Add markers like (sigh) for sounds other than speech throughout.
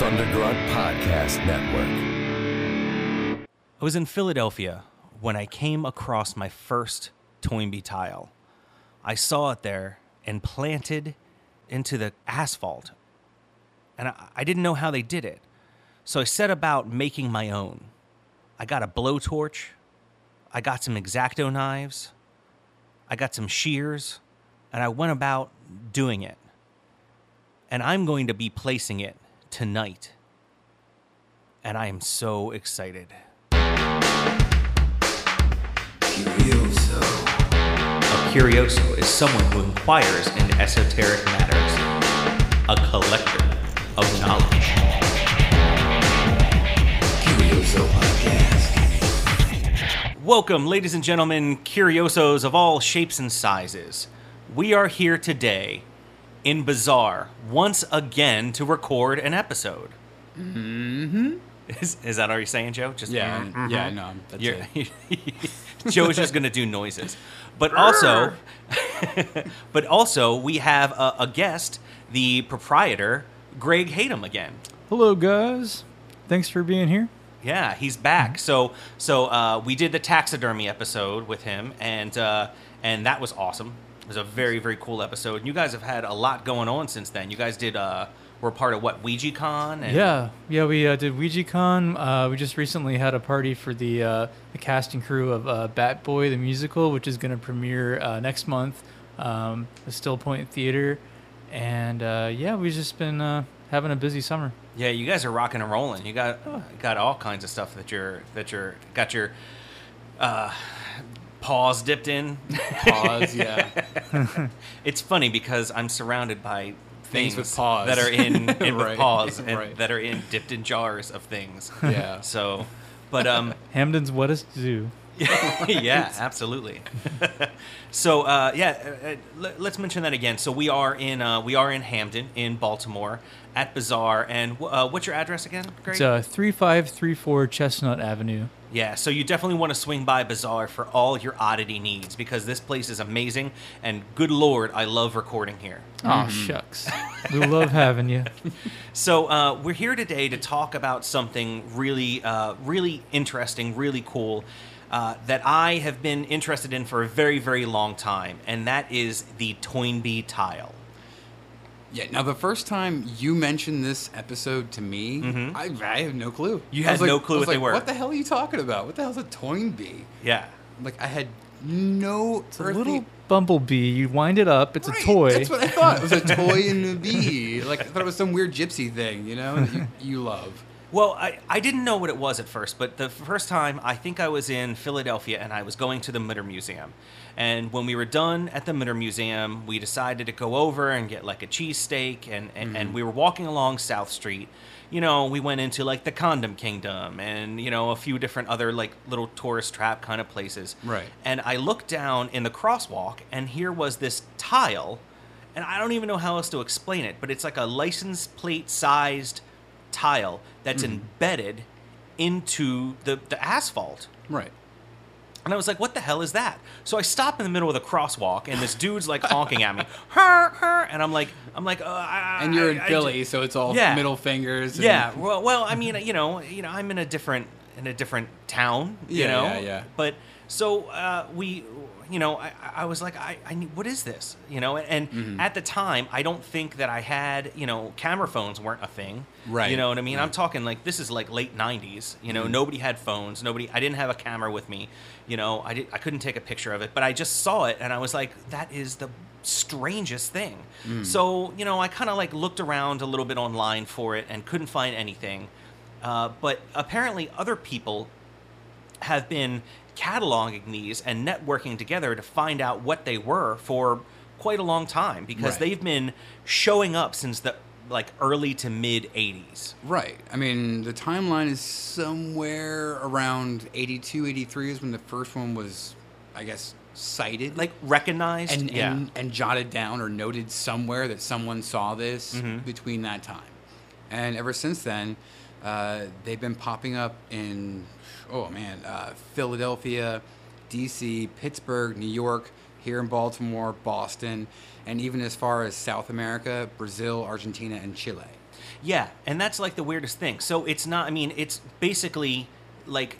Thundergrunt Podcast Network. I was in Philadelphia when I came across my first Toynbee tile. I saw it there and planted into the asphalt. And I, I didn't know how they did it. So I set about making my own. I got a blowtorch. I got some X-Acto knives. I got some shears. And I went about doing it. And I'm going to be placing it tonight. And I am so excited. A curioso is someone who inquires into esoteric matters, a collector of knowledge. Welcome, ladies and gentlemen, curiosos of all shapes and sizes. We are here today in Bazaar once again to record an episode. Mm-hmm. Is, is that all you're saying, Joe? Just Yeah, mhm. yeah, no, that's You're- it. (laughs) Joe's just gonna do noises, but also, (laughs) but also we have a, a guest, the proprietor, Greg Hatem again. Hello, guys. Thanks for being here. Yeah, he's back. So so uh, we did the taxidermy episode with him, and uh, and that was awesome. It was a very very cool episode. And you guys have had a lot going on since then. You guys did uh, were part of what OuijaCon. And, Yeah, yeah. We uh, did OuijaCon. Uh, we just recently had a party for the uh, the cast and crew of uh, Bat Boy the musical, which is going to premiere uh, next month. Um, the Stillpointe Theatre, and uh, yeah, we've just been uh, having a busy summer. Yeah, you guys are rocking and rolling. You got got all kinds of stuff that you're that you're got your uh, paws dipped in. Paws, yeah. (laughs) It's funny because I'm surrounded by things, Things with paws. that are in, (laughs) in Right, paws and right. that are in dipped in jars of things. Yeah. (laughs) So, but um, Hampden's wettest zoo. yeah, absolutely. so uh, yeah, uh, uh, let, let's mention that again. So we are in uh, we are in Hamden in Baltimore at Bazaar, and uh, what's your address again, Greg? It's uh, three five three four Chestnut Avenue. Yeah, so you definitely want to swing by Bazaar for all your oddity needs because this place is amazing, and good lord, I love recording here. Oh shucks, we love having you. (laughs) So uh, we're here today to talk about something really, uh, really interesting, really cool uh, that I have been interested in for a very, very long time, and that is the Toynbee tile. Yeah. Now, the first time you mentioned this episode to me, I, I have no clue. Mm-hmm. You had like- no clue I was what they like, were. What the hell are you talking about? What the hell's a Toynbee? Yeah. Like, I had no It's a little bumblebee. You wind it up. It's Right, a toy. That's what I thought. It was a (laughs) toy and a bee. Like I thought it was some weird gypsy thing, you know, that you, (laughs) you love. Well, I, I didn't know what it was at first, but the first time I think I was in Philadelphia and I was going to the Mutter Museum. And when we were done at the Mutter Museum, we decided to go over and get like a cheesesteak. And, and, and mm-hmm. we were walking along South Street. You know, we went into like the Condom Kingdom and, you know, a few different other like little tourist trap kind of places. Right. And I looked down in the crosswalk and here was this tile. And I don't even know how else to explain it, but it's like a license plate sized tile that's mm-hmm. embedded into the, the asphalt. Right. And I was like, what the hell is that? So I stop in the middle of the crosswalk and this dude's like (laughs) honking at me. Her, her. And I'm like, I'm like, uh, I, And you're in I- I Philly, just- so it's all Yeah. middle fingers. and- yeah. Well, well, I mean, you know, you know, I'm in a different in a different town, you Yeah, know. yeah, yeah. But so uh, we, you know, I, I was like, I, I need, what is this? You know, and Mm-hmm. at the time, I don't think that I had, you know, camera phones weren't a thing. Right, You know what I mean? I'm talking like this is like late '90s. You Mm-hmm. know, nobody had phones. Nobody. I didn't have a camera with me. You know, I did. I couldn't take a picture of it, but I just saw it and I was like, that is the strangest thing. Mm. So you know, I kind of like looked around a little bit online for it and couldn't find anything. Uh, but apparently, other people have been cataloging these and networking together to find out what they were for quite a long time because Right. they've been showing up since the like early to mid 80s. Right. I mean, the timeline is somewhere around 82, 83 is when the first one was, I guess, cited. Like recognized and, yeah. and, and jotted down or noted somewhere that someone saw this Mm-hmm. between that time. And ever since then, uh, they've been popping up in, oh man, uh, Philadelphia, D.C., Pittsburgh, New York, here in Baltimore, Boston, and even as far as South America, Brazil, Argentina, and Chile. Yeah, and that's like the weirdest thing. So it's not. I mean, it's basically like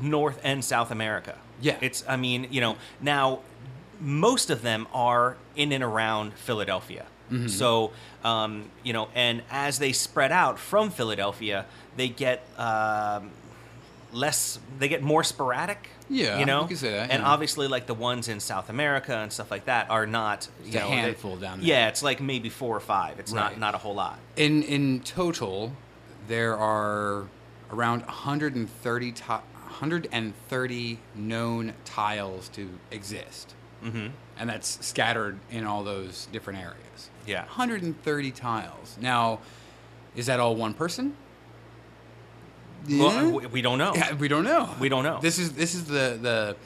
North and South America. Yeah. It's. I mean, you know, now most of them are in and around Philadelphia. Mm-hmm. So, um, you know, and as they spread out from Philadelphia, they get um, less. They get more sporadic. Yeah, you know, you say that, And yeah. obviously, like the ones in South America and stuff like that are not. You It's a know, they- handful down there. Yeah, it's like maybe four or five. It's not Right. not a whole lot. In in total, there are around 130 ti 130 known tiles to exist, Mm-hmm. and that's scattered in all those different areas. Yeah. 130 tiles. Now, is that all one person? Well, we- we don't know. Yeah, we don't know. We don't know. This is this is the the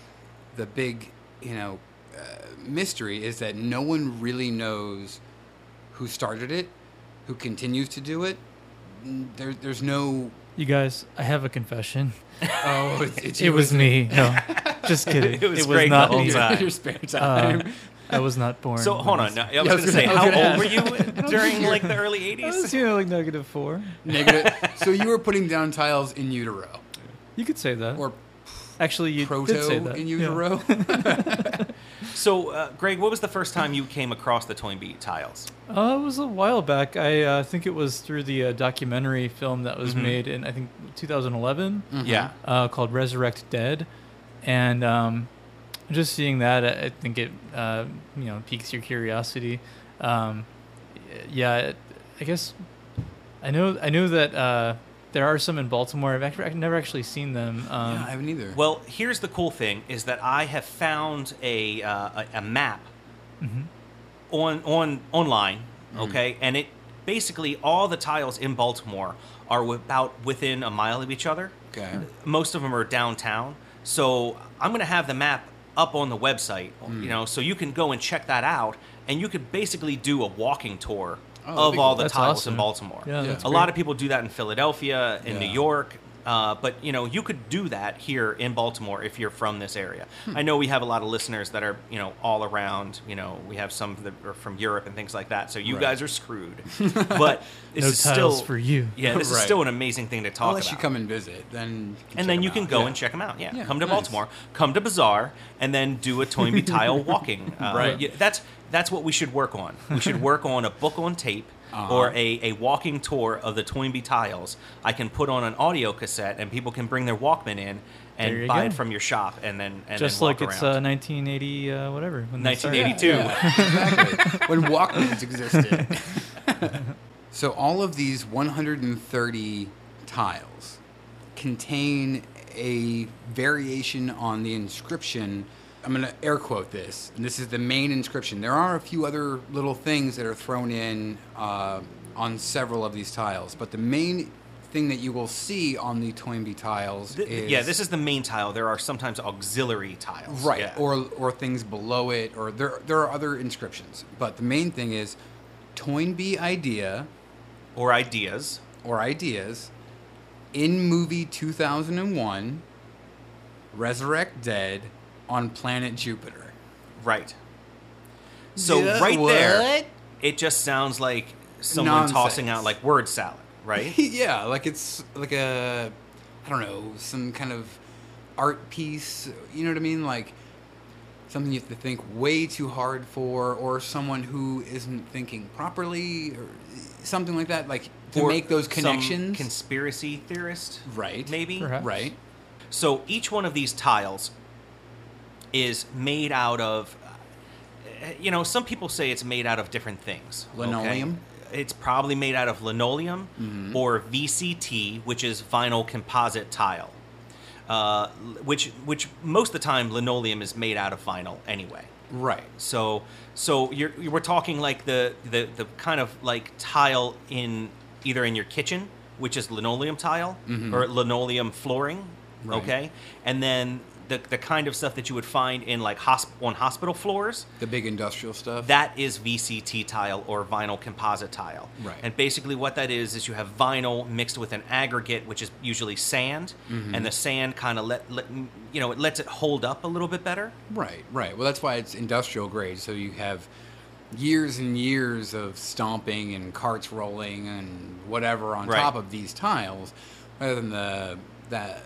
the big you know uh, mystery is that no one really knows who started it, who continues to do it. There, there's no. You guys, I have a confession. (laughs) Oh, it's, it's It was me. No, just (laughs) kidding. It was Greg the not whole me. time. Your, your spare time. Uh, I was not born. So hold on. when Now, I was Yeah, I going to say, gonna- how was gonna old were you (laughs) during like the early '80s? I was '80s? you know, like negative four. Negative. so you were putting down tiles in utero, You could say that. or Actually, you proto did say that. in Yeah. Utero. So, uh, Greg, what was the first time you came across the Toynbee tiles? Uh, it was a while back. I uh, think it was through the uh, documentary film that was Mhm. made in I think 2011 Yeah. uh, called Resurrect Dead, and um, just seeing that, I I think it uh, you know piques your curiosity. Um, yeah, I guess I know I know that uh, there are some in Baltimore. I've, actually, I've never actually seen them. Um, yeah, I haven't either. Well, here's the cool thing: is that I have found a uh, a, a map mhm. on on online. Mm-hmm. Okay, and it basically all the tiles in Baltimore are about within a mile of each other. okay. most of them are downtown. So I'm going to have the map up on the website, Hmm. you know, so you can go and check that out, and you could basically do a walking tour Oh, of all the That's tiles awesome. in Baltimore. Yeah, Yeah. a great. lot of people do that in Philadelphia, in New York. Uh, but you know, you could do that here in Baltimore if you're from this area. Hmm. I know we have a lot of listeners that are, you know, all around. You know, we have some that are from Europe and things like that. So you Right. guys are screwed. (laughs) but this no is still for you. Yeah, this is still an amazing thing to talk about. Unless about you come and visit, then and then you can go and and check them out. Yeah, Yeah, come to nice. Baltimore, come to Bazaar, and then do a Toynbee tile (laughs) walking. Uh, Right. yeah, that's that's what we should work on. We should (laughs) work on a book on tape Uh-huh. or a, a walking tour of the Toynbee tiles. I can put on an audio cassette, and people can bring their Walkman in and buy go. it from your shop, and then and Just then walk like it's around. uh, 1980, uh, whatever. when they started. 1982. (laughs) exactly. (laughs) when Walkmans existed. so all of these 130 tiles contain a variation on the inscription. I'm going to air quote this, and this is the main inscription. There are a few other little things that are thrown in uh, on several of these tiles, but the main thing that you will see on the Toynbee tiles Th- is yeah, this is the main tile. There are sometimes auxiliary tiles. right Yeah. or or things below it or there there are other inscriptions but the main thing is Toynbee idea or ideas. or ideas in movie 2001 Resurrect Dead on planet Jupiter Right. So Yeah, right there, what? it just sounds like someone tossing out like word salad, right? (laughs) yeah like it's like a I don't know some kind of art piece you know what I mean like something you have to think way too hard for or someone who isn't thinking properly or something like that like to Or make those some connections conspiracy theorist, right maybe. Perhaps. right So each one of these tiles is made out of, uh, you know, some people say it's made out of different things. okay? Linoleum? It's probably made out of linoleum Mhm. or VCT, which is vinyl composite tile. Uh, which, which most of the time, linoleum is made out of vinyl anyway. right So so you're you we're talking like the, the the kind of like tile in either in your kitchen, which is linoleum tile Mhm. or linoleum flooring, Right. okay, and then the the kind of stuff that you would find in like hosp- on hospital floors. the big industrial stuff That is VCT tile or vinyl composite tile. Right. And basically, what that is is you have vinyl mixed with an aggregate, which is usually sand, Mhm. and the sand kind of let, let you know it lets it hold up a little bit better. right right well that's why it's industrial grade so you have years and years of stomping and carts rolling and whatever on Right. top of these tiles, rather than the that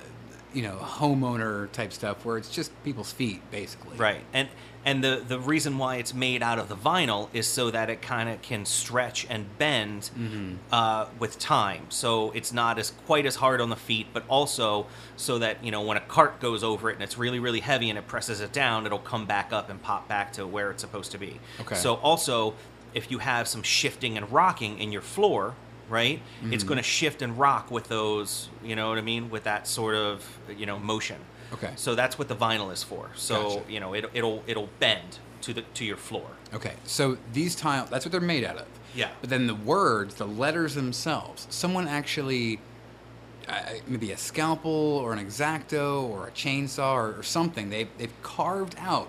you know homeowner type stuff where it's just people's feet basically. Right. And and the the reason why it's made out of the vinyl is so that it kind of can stretch and bend uh, with time. So it's not as quite as hard on the feet, but also so that you know when a cart goes over it and it's really really heavy and it presses it down, it'll come back up and pop back to where it's supposed to be. Okay. So also, if you have some shifting and rocking in your floor. Right, it's going to shift and rock with those, you know what I mean, with that sort of, you know, motion. Okay. So that's what the vinyl is for. So Gotcha. you know it, it'll it'll bend to the to your floor. Okay, so these tiles, that's what they're made out of. Yeah. But then the words, the letters themselves, someone actually, uh, maybe a scalpel or an exacto or a chainsaw or, or something, they, they've carved out.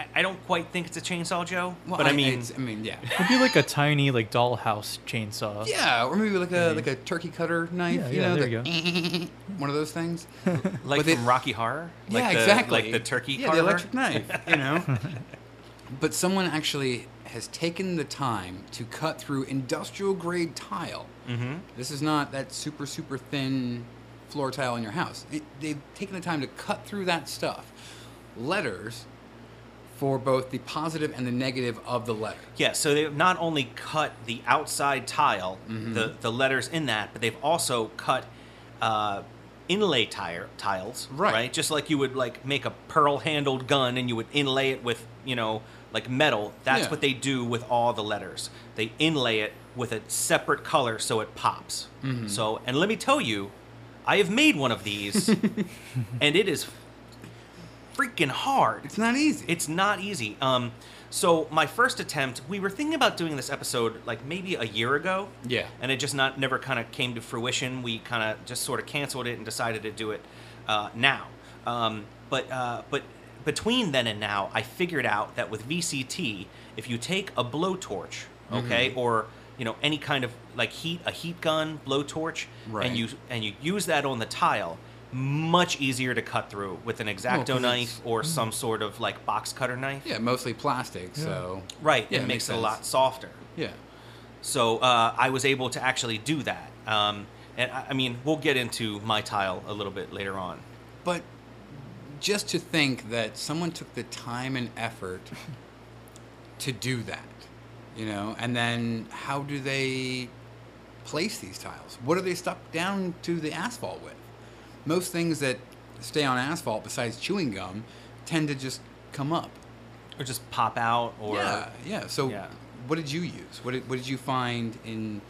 I, I don't quite think it's a chainsaw, Joe. Well, but I, mean, it's- I mean, yeah. It'd be like a tiny like dollhouse chainsaw. Yeah, or maybe like a like a turkey cutter knife, Yeah, you yeah, know, there the- you (laughs) one of those things. (laughs) like but they- from Rocky Horror. Like yeah, the, exactly. Like the turkey. Yeah, carver? the electric knife. You know. (laughs) but someone actually has taken the time to cut through industrial grade tile. Mm-hmm. This is not that super super thin floor tile in your house. It, they've taken the time to cut through that stuff. Letters for both the positive and the negative of the letter. Yeah, so they've not only cut the outside tile, Mm-hmm. the the letters in that, but they've also cut uh, inlay tire tiles, Right. Just like you would like make a pearl handled gun and you would inlay it with you know like metal. That's Yeah. what they do with all the letters. They inlay it with a separate color so it pops. Mm-hmm. So, and let me tell you, I have made one of these, (laughs) and it is freaking hard. It's not easy. It's not easy. Um, so my first attempt, we were thinking about doing this episode like maybe a year ago. Yeah. And it just not never kind of came to fruition. We kind of just sort of canceled it and decided to do it uh, now. Um, but uh, but between then and now, I figured out that with VCT, if you take a blowtorch, okay, or you know any kind of like heat a heat gun blowtorch, Right. and you and you use that on the tile. Much easier to cut through with an exacto 'cause knife it's- or some sort of like box cutter knife. yeah, mostly plastic, so Right, Yeah, it it makes makes it a lot softer. yeah. So uh, I was able to actually do that. Um, and I I mean, we'll get into my tile a little bit later on. But just to think that someone took the time and effort (laughs) to do that, you know, and then how do they place these tiles? What are they stuck down to the asphalt with? Most things that stay on asphalt, besides chewing gum, tend to just come up. Or just pop out, or yeah, yeah. So, Yeah. what did you use? What did, what did you find in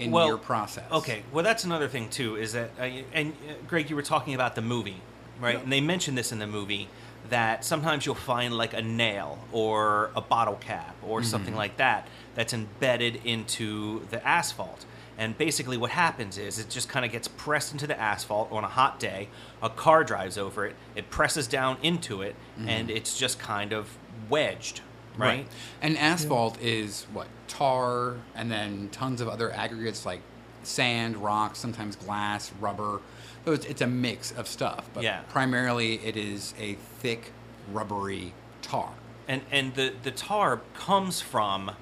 in Well, your process? Okay, well, that's another thing too. Is that uh, and uh, Greg, you were talking about the movie, right? Yeah. And they mentioned this in the movie that sometimes you'll find like a nail or a bottle cap or something Mm-hmm. like that that's embedded into the asphalt. And basically, what happens is it just kind of gets pressed into the asphalt on a hot day. A car drives over it, it presses down into it, mm-hmm. and it's just kind of wedged, right? And asphalt is what tar, and then tons of other aggregates like sand, rocks, sometimes glass, rubber. So it's, it's a mix of stuff. But Yeah. primarily, it is a thick, rubbery tar. and and the the tar comes from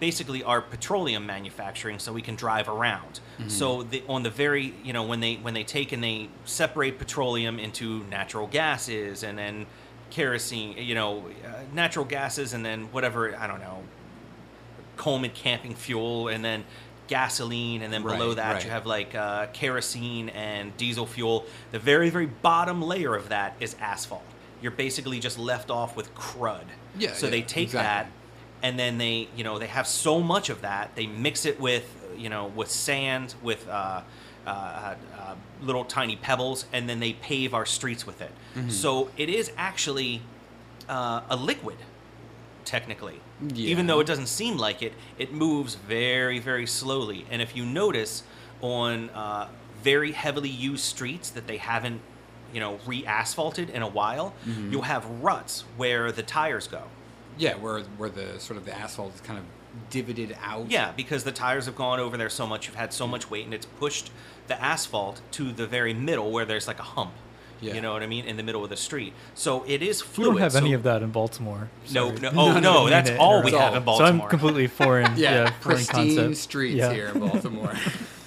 basically our petroleum manufacturing so we can drive around. So the, on the very you know when they when they take and they separate petroleum into natural gases and then kerosene you know uh, natural gases and then whatever i don't know Coleman camping fuel and then gasoline and then below Right, that right. you have like uh, kerosene and diesel fuel. The very very bottom layer of that is asphalt. You're basically just left off with crud. Yeah, so yeah, they take exactly. And then they you know they have so much of that they mix it with you know with sand with uh, uh, uh, little tiny pebbles and then they pave our streets with it Mm-hmm. so it is actually uh, a liquid technically Yeah. even though it doesn't seem like it it moves very very slowly and if you notice on uh, very heavily used streets that they haven't you know re-asphalted in a while Mm-hmm. you'll have ruts where the tires go Yeah, where where the sort of the asphalt is kind of divoted out. Yeah, because the tires have gone over there so much, you've had so much weight, and it's pushed the asphalt to the very middle where there's like a hump. Yeah. You know what I mean? In the middle of the street. So it is fluid. We don't have any of that in Baltimore. No, no, oh (laughs) no, I that's all we have in Baltimore. So I'm completely foreign. (laughs) Yeah, yeah, foreign pristine concept. streets Yeah. here in Baltimore. (laughs)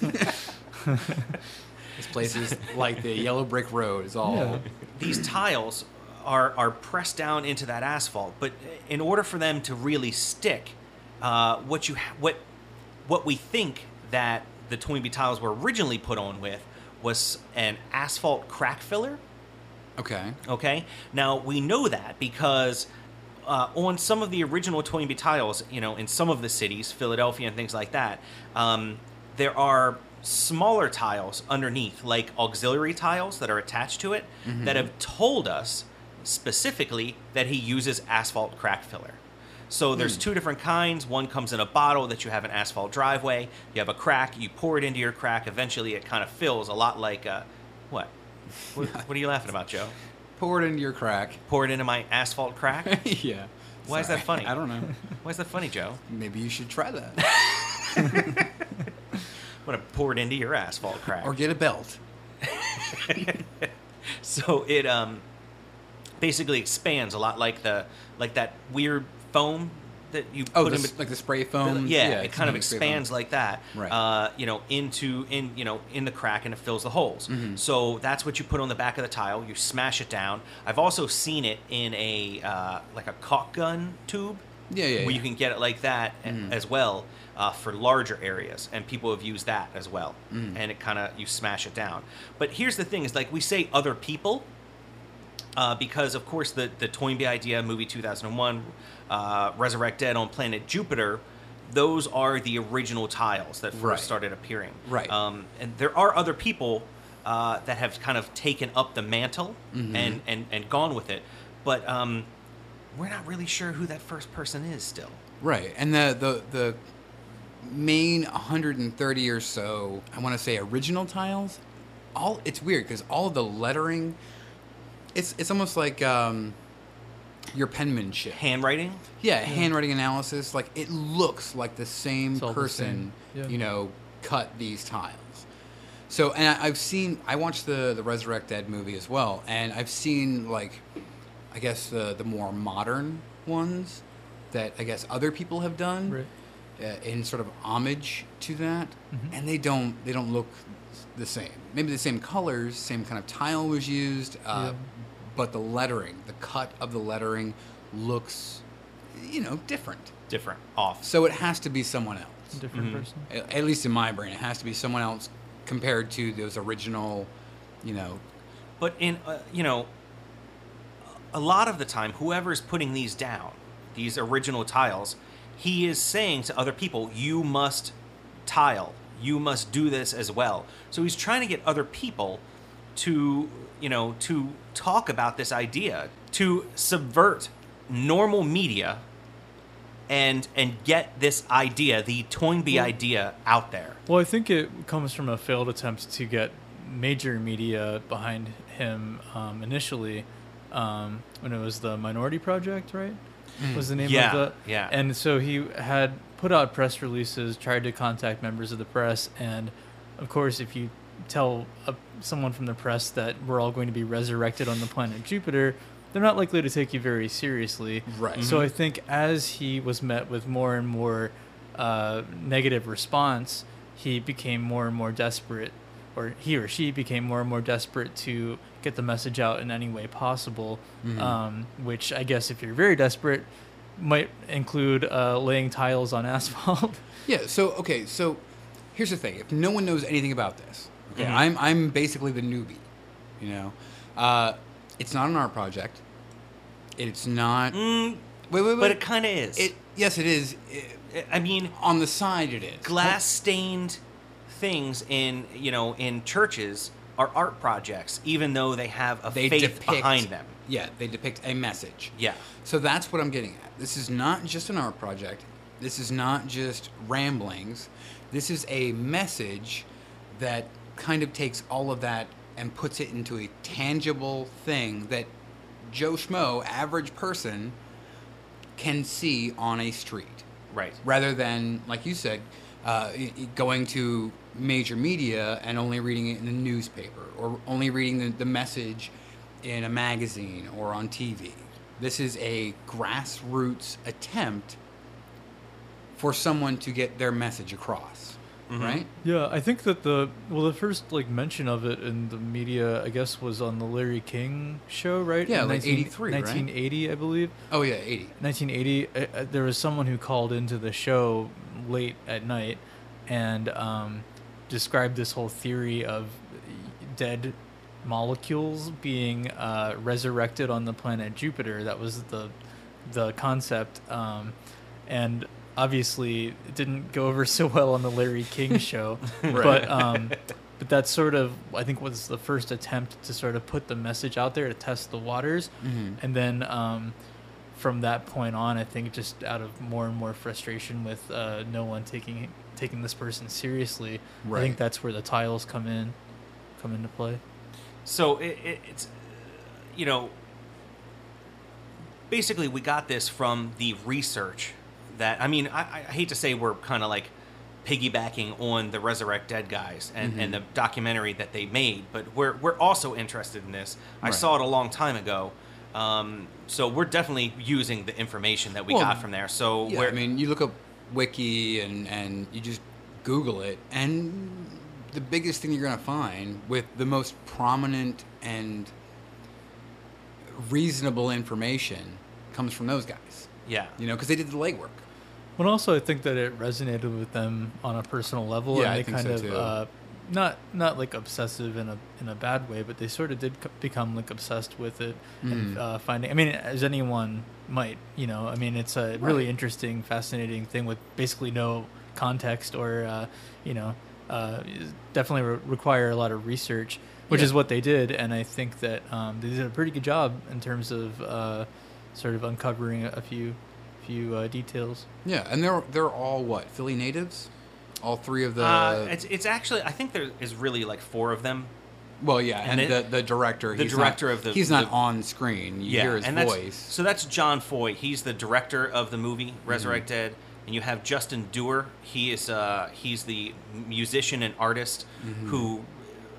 this place is like the yellow brick road. is all. Yeah. These tiles are are pressed down into that asphalt, but in order for them to really stick, uh, what you ha- what what we think that the Toynbee tiles were originally put on with was an asphalt crack filler. Okay. Okay. Now we know that because uh, on some of the original Toynbee tiles, you know, in some of the cities, Philadelphia and things like that, um, there are smaller tiles underneath, like auxiliary tiles that are attached to it, that have told us specifically that he uses asphalt crack filler. So there's two different kinds. One comes in a bottle that you have an asphalt driveway. You have a crack. You pour it into your crack. Eventually, it kind of fills a lot like uh, what? What, (laughs) what are you laughing about, Joe? Pour it into your crack. Pour it into my asphalt crack. (laughs) yeah. Why is that funny? (laughs) I don't know. Why is that funny, Joe? Maybe you should try that. I'm gonna pour it into your asphalt crack. or get a belt. so it um basically expands a lot like the like that weird foam that you Oh, put the, in. like the spray foam. yeah, it kind of expands like that, Right. uh, you know, into in you know in the crack and it fills the holes. Mm-hmm. So that's what you put on the back of the tile. You smash it down. I've also seen it in a uh, like a caulk gun tube. Yeah, yeah, Where yeah. you can get it like that Mhm. as well uh, for larger areas, and people have used that as well. Mm. And it kind of you smash it down. But here's the thing: is like we say other people, uh, because of course the the Toynbee idea movie 2001 uh, Resurrect Dead on planet Jupiter those are the original tiles that first Right. started appearing Right. um, and there are other people uh, that have kind of taken up the mantle Mhm. and, and and gone with it but um, we're not really sure who that first person is still Right, and the the the main 130 or so, I want to say original tiles. All it's weird because all the lettering, it's it's almost like um, your penmanship. handwriting Yeah, handwriting analysis. Like it looks like the same It's all the person, same, yeah. you know, cut these tiles. So, and I, I've seen, I watched the the Resurrect Dead movie as well, and I've seen like, I guess the the more modern ones that I guess other people have done Right. uh, in sort of homage to that, Mhm. and they don't they don't look the same. Maybe the same colors, same kind of tile was used, uh, Yeah. But the lettering, the cut of the lettering, looks, you know, different. different off So it has to be someone else. Different Mhm. person. At, at least in my brain, it has to be someone else compared to those original, you know. But in uh, you know, a lot of the time, whoever's putting these down, these original tiles, he is saying to other people, "You must tile. You must do this as well." So he's trying to get other people to you know to talk about this idea, to subvert normal media, and and get this idea, the Toynbee Well- idea, out there. Well, I think it comes from a failed attempt to get major media behind him um, initially um, when it was the Minority Project, right? Was the name Yeah, of the yeah. And so he had put out press releases, tried to contact members of the press, and of course, if you tell a, someone from the press that we're all going to be resurrected on the planet Jupiter, they're not likely to take you very seriously. Right. So Mhm. I think as he was met with more and more uh, negative response, he became more and more desperate, or he or she became more and more desperate to get the message out in any way possible. Mhm. Um, which I guess, if you're very desperate, might include uh, laying tiles on asphalt. (laughs) Yeah. So okay. So here's the thing: if no one knows anything about this, okay, Mhm. I'm I'm basically the newbie. You know, uh, it's not an art project. It's not. Mm, wait, wait, wait. but it kind of is. It yes, it is. It- I mean, on the side, it is glass stained things in you know in churches are art projects, even though they have a They faith depict behind them. Yeah, they depict a message. Yeah, So that's what I'm getting at. This is not just an art project. This is not just ramblings. This is a message that kind of takes all of that and puts it into a tangible thing that Joe Schmo, average person, can see on a street right. rather than, like you said, uh, going to major media and only reading it in the newspaper or only reading the, the message in a magazine or on TV. This is a grassroots attempt for someone to get their message across, right? Yeah, I think that the well, the first like mention of it in the media, I guess, was on the Larry King show, right? Yeah, In like 83, right? 1980, I believe. Oh yeah, 80. 1980. Uh, uh, there was someone who called into the show late at night and um, described this whole theory of dead molecules being uh, resurrected on the planet Jupiter. That was the the concept, um, and obviously it didn't go over (laughs) so well on the Larry King (laughs) show. But um, but that's sort of I think was the first attempt to sort of put the message out there to test the waters, Mhm. and then. Um, from that point on, I think just out of more and more frustration with uh, no one taking taking this person seriously, I think that's where the tiles come in, come into play. So it, it, it's, you know, basically we got this from the research that I mean I, I hate to say we're kind of like piggybacking on the Resurrect Dead guys and, and the documentary that they made, but we're we're also interested in this. I saw it a long time ago. Um, so we're definitely using the information that we Well, got from there. So Yeah, I mean, you look up Wiki and and you just Google it, and the biggest thing you're gonna find with the most prominent and reasonable information comes from those guys. yeah, You know, because they did the legwork. But also, I think that it resonated with them on a personal level, Yeah, and I they think kind so, of uh, not not like obsessive in a in a bad way, but they sort of did become like obsessed with it and Mhm. uh, finding. I mean, as anyone might, you know, I mean, it's a really Right. interesting, fascinating thing with basically no context or uh, you know, uh, definitely re- require a lot of research, which Yeah. is what they did, and I think that um, they did a pretty good job in terms of uh, sort of uncovering a few few uh, details. Yeah, and they're they're all what Philly natives, all three of the. uh, it's it's actually I think there is really like four of them. well, yeah, and and, it- the the director. the he's director not, of the- He's not the- on screen. You hear his and that's, voice. So that's Jon Foy. He's the director of the movie Mm-hmm. Resurrect Dead. And you have Justin Duerr. He is uh, he's the musician and artist Mm-hmm. who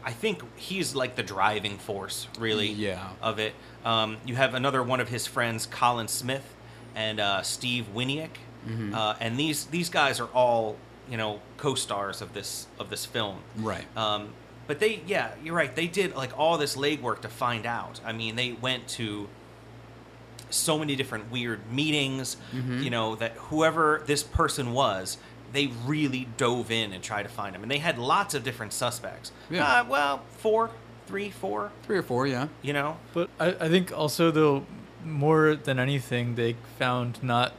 I think he's like the driving force really Yeah. of it. Um, you have another one of his friends, Colin Smith and uh, Steve Weinik. Mm-hmm. Uh, and these these guys are all you know co-stars of this of this film. Right. Um, but they, yeah, you're right. They did like all this legwork to find out. I mean, they went to so many different weird meetings. Mm-hmm. You know that whoever this person was, they really dove in and tried to find him, and they had lots of different suspects. Yeah. Uh, well, four, three, four. Three or four, yeah. You know. But I, I think also though more than anything they found not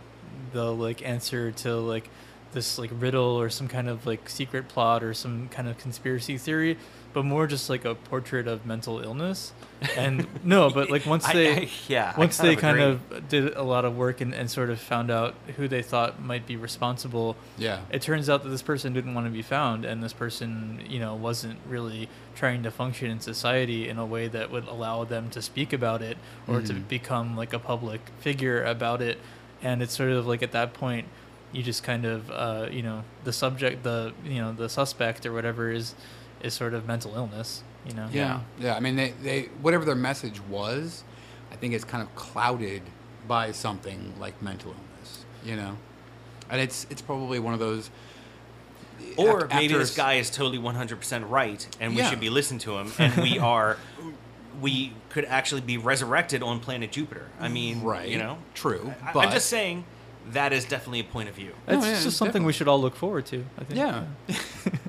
the like answer to like this like riddle or some kind of like secret plot or some kind of conspiracy theory, but more just like a portrait of mental illness. And (laughs) no, but like once they I- yeah, once kind they of kind of did a lot of work and, and sort of found out who they thought might be responsible Yeah. it turns out that this person didn't want to be found and this person you know wasn't really trying to function in society in a way that would allow them to speak about it or to Mhm. become like a public figure about it and it's sort of like at that point you just kind of uh, you know the subject the you know the suspect or whatever is is sort of mental illness you know Yeah, yeah. I mean, they, they whatever their message was, I think it's kind of clouded by something like mental illness. You know, and it's it's probably one of those. Or af- maybe after this s- guy is totally 100% right, and we Yeah. should be listening to him, and we (laughs) are, we could actually be resurrected on planet Jupiter. I mean, Right. You know, True, I, but I'm just saying that is definitely a point of view. it's No, oh, yeah, just something definitely. we should all look forward to i think Yeah. (laughs)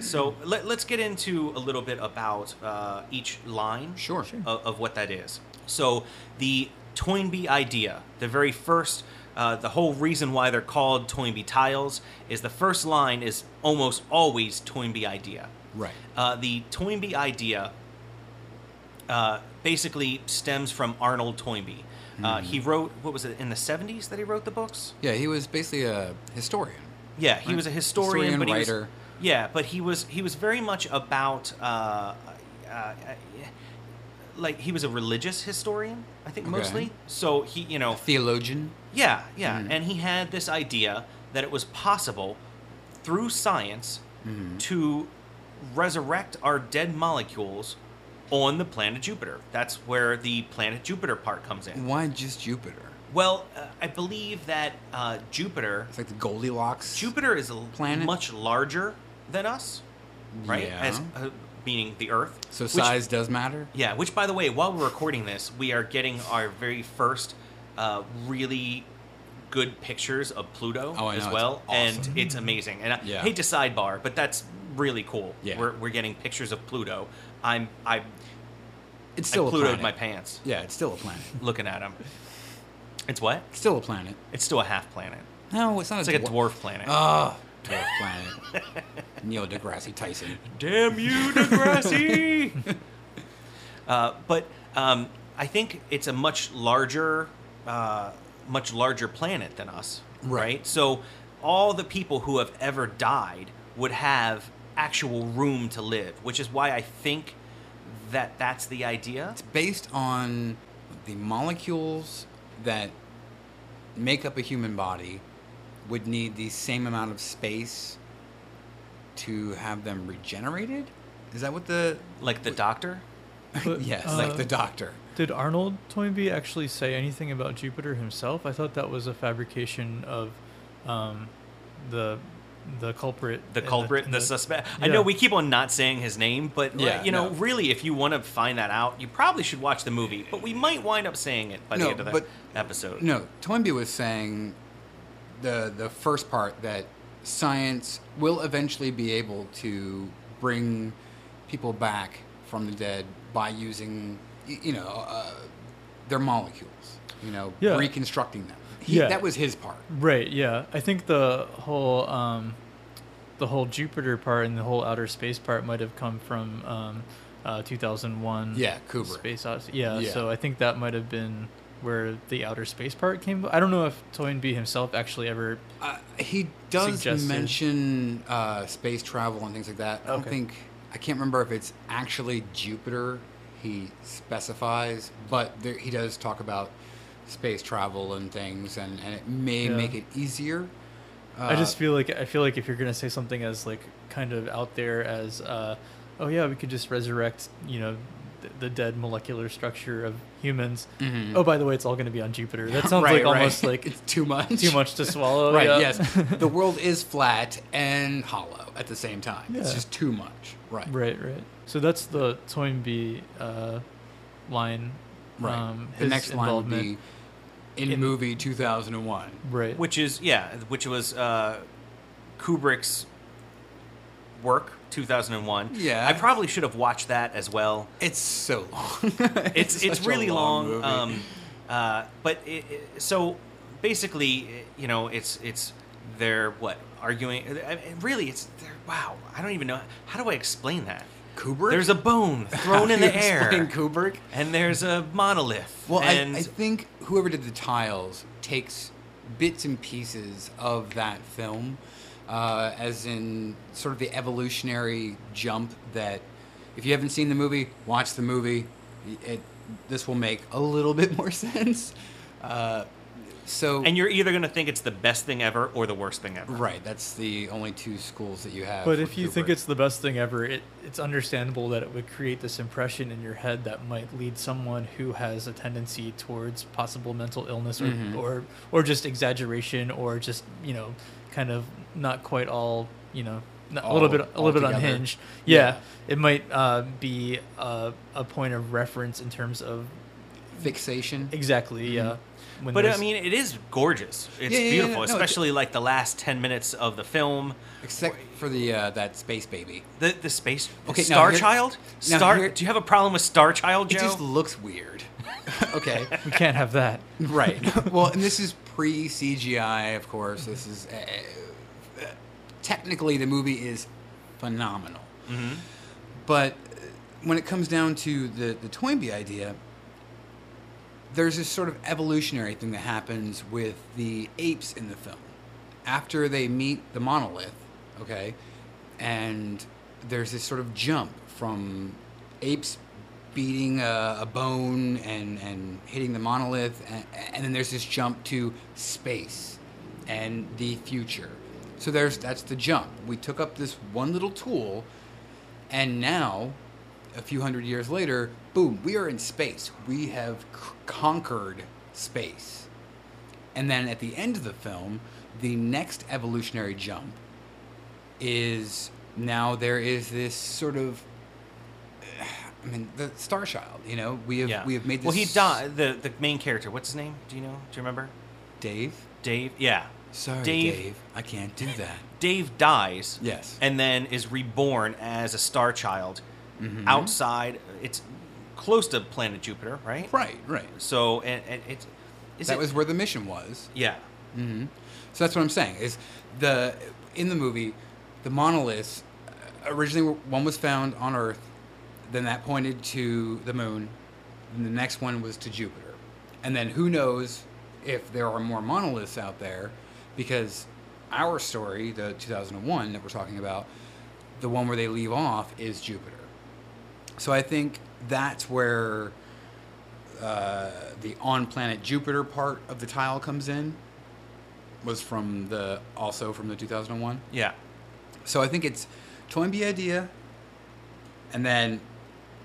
So let, let's get into a little bit about uh, each line Sure. Of, of what that is. So the Toynbee idea, the very first, uh, the whole reason why they're called Toynbee tiles is the first line is almost always Toynbee idea. Right. Uh, the Toynbee idea uh, basically stems from Arnold Toynbee. Uh, Mm-hmm. he wrote, what was it, in the 70s that he wrote the books? Yeah, he was basically a historian. Yeah, he Right. was a historian, Historian, but he was, writer. Yeah, but he was he was very much about uh, uh, like he was a religious historian, I think Okay. mostly. So he, you know, Theologian. yeah, yeah, Mhm. and he had this idea that it was possible through science Mm-hmm. to resurrect our dead molecules on the planet Jupiter. That's where the planet Jupiter part comes in. Why just Jupiter? Well, uh, I believe that uh, Jupiter It's like the Goldilocks. Jupiter is a Planet? much larger than us, right? Yeah. As uh, meaning the Earth. so Which- size does matter. yeah. Which, by the way, while we're recording this, we are getting our very first uh, really good pictures of Pluto Oh, as know, it's well, awesome. and it's amazing. And I Yeah. hate to sidebar, but that's really cool. Yeah. We're, we're getting pictures of Pluto. I'm I It's I still a Plutoed planet. my pants Yeah, it's still a planet. looking at him. It's what? It's still a planet. It's still a half planet. No, it's not It's a like a dwarf planet. Oh, dwarf planet. (laughs) Neil deGrasse Tyson. Damn you, Degrassi! (laughs) uh, but um, I think it's a much larger, uh, much larger planet than us, Right. right. So all the people who have ever died would have actual room to live, which is why I think that that's the idea. It's based on the molecules that make up a human body would need the same amount of space to have them regenerated. Is that what the? Like the Doctor. But, (laughs) yes, uh, like the doctor. Did Arnold Toynbee actually say anything about Jupiter himself? I thought that was a fabrication of um, the the culprit. the culprit, in the, suspect. I know we keep on not saying his name, but like, Yeah, you know, no. really, if you want to find that out, you probably should watch the movie. But we might wind up saying it by the end of the but- episode. No, Toynbee was saying the the first part that science will eventually be able to bring people back from the dead by using you know uh, their molecules. You know, Yeah. reconstructing them. He, Yeah. that was his part. Right. Yeah. I think the whole um, the whole Jupiter part and the whole outer space part might have come from um, uh, 2001. Yeah, Kubrick. Space Odyssey. Yeah, Yeah. So I think that might have been where the outer space part came. I don't know if Toynbee himself actually ever. Uh, he does Suggested. mention uh, space travel and things like that. I don't Okay. think I can't remember if it's actually Jupiter he specifies, but there, he does talk about space travel and things, and, and it may Yeah. make it easier. Uh, I just feel like I feel like if you're gonna say something as like kind of out there as, uh, oh yeah, we could just resurrect, you know, the, the dead molecular structure of humans. Mhm. Oh, by the way, it's all gonna be on Jupiter. That (laughs) sounds Right, like right. almost like (laughs) it's too much. too much to swallow. right? yeah. Yes, (laughs) the world is flat and hollow at the same time. It's just too much. Right. Right, right. So that's the Toynbee uh, line. Right. Um, the his next line would involvement. be in, in- movie 2001. right. Which is yeah, which was uh, Kubrick's work, 2001. Yeah. I probably should have watched that as well. It's so long. (laughs) it's it's, a really long, movie. um, uh, but it, it- so basically you know it's it's they're what arguing I mean, really it's they're, wow i don't even know how do i explain that Kubrick. there's a bone (laughs) thrown in the do you explain air Kubrick. and there's a monolith Well, I, I think whoever did the tiles takes bits and pieces of that film, uh, as in sort of the evolutionary jump that, if you haven't seen the movie, watch the movie. It this will make a little (laughs) bit more sense. Uh, so and you're either going to think it's the best thing ever or the worst thing ever right, that's the only two schools that you have. But if you think it's the best thing ever, it, it's understandable that it would create this impression in your head that might lead someone who has a tendency towards possible mental illness or, Mhm. or or just exaggeration or just you know kind of not quite all you know not, a little bit a little bit altogether. unhinged. Yeah, Yeah. it might uh, be a, a point of reference in terms of fixation, exactly yeah. When but i mean it is gorgeous it's Yeah, yeah, yeah, beautiful no, it's- especially like the last 10 minutes of the film except for the uh, that space baby. the the space Okay, star here- child star here- do you have a problem with star child joe It just looks weird. (laughs) okay. (laughs) we can't have that. Right. (laughs) well, and this is pre CGI, of course. This is uh, uh, technically the movie is phenomenal, Mhm. but when it comes down to the the Toynbee idea, there's this sort of evolutionary thing that happens with the apes in the film after they meet the monolith. Okay, and there's this sort of jump from apes beating a, a bone and, and hitting the monolith, and, and then there's this jump to space and the future. So there's that's the jump. We took up this one little tool, and now a few hundred years later, boom, we are in space. We have c- conquered space. And then at the end of the film, the next evolutionary jump is now there is this sort of I mean, the Star Child, you know, we have Yeah. we have made this Well, he died. The the main character. What's his name? Do you know? Do you remember? Dave. Dave. Yeah. Sorry, Dave- Dave. I can't do that. Dave dies. Yes. And then is reborn as a star child Mhm. outside. It's close to planet Jupiter, right? Right, right. So and, and it's is that it, was where the mission was. yeah. hmm So that's what I'm saying is the in the movie, the monoliths uh, originally one was found on Earth, then that pointed to the moon, and the next one was to Jupiter, and then who knows if there are more monoliths out there, because our story, the 2001 that we're talking about, the one where they leave off is Jupiter. So I think that's where uh, the on planet Jupiter part of the tile comes in. Was from the also from the 2001. Yeah. So I think it's Toynbee idea, and then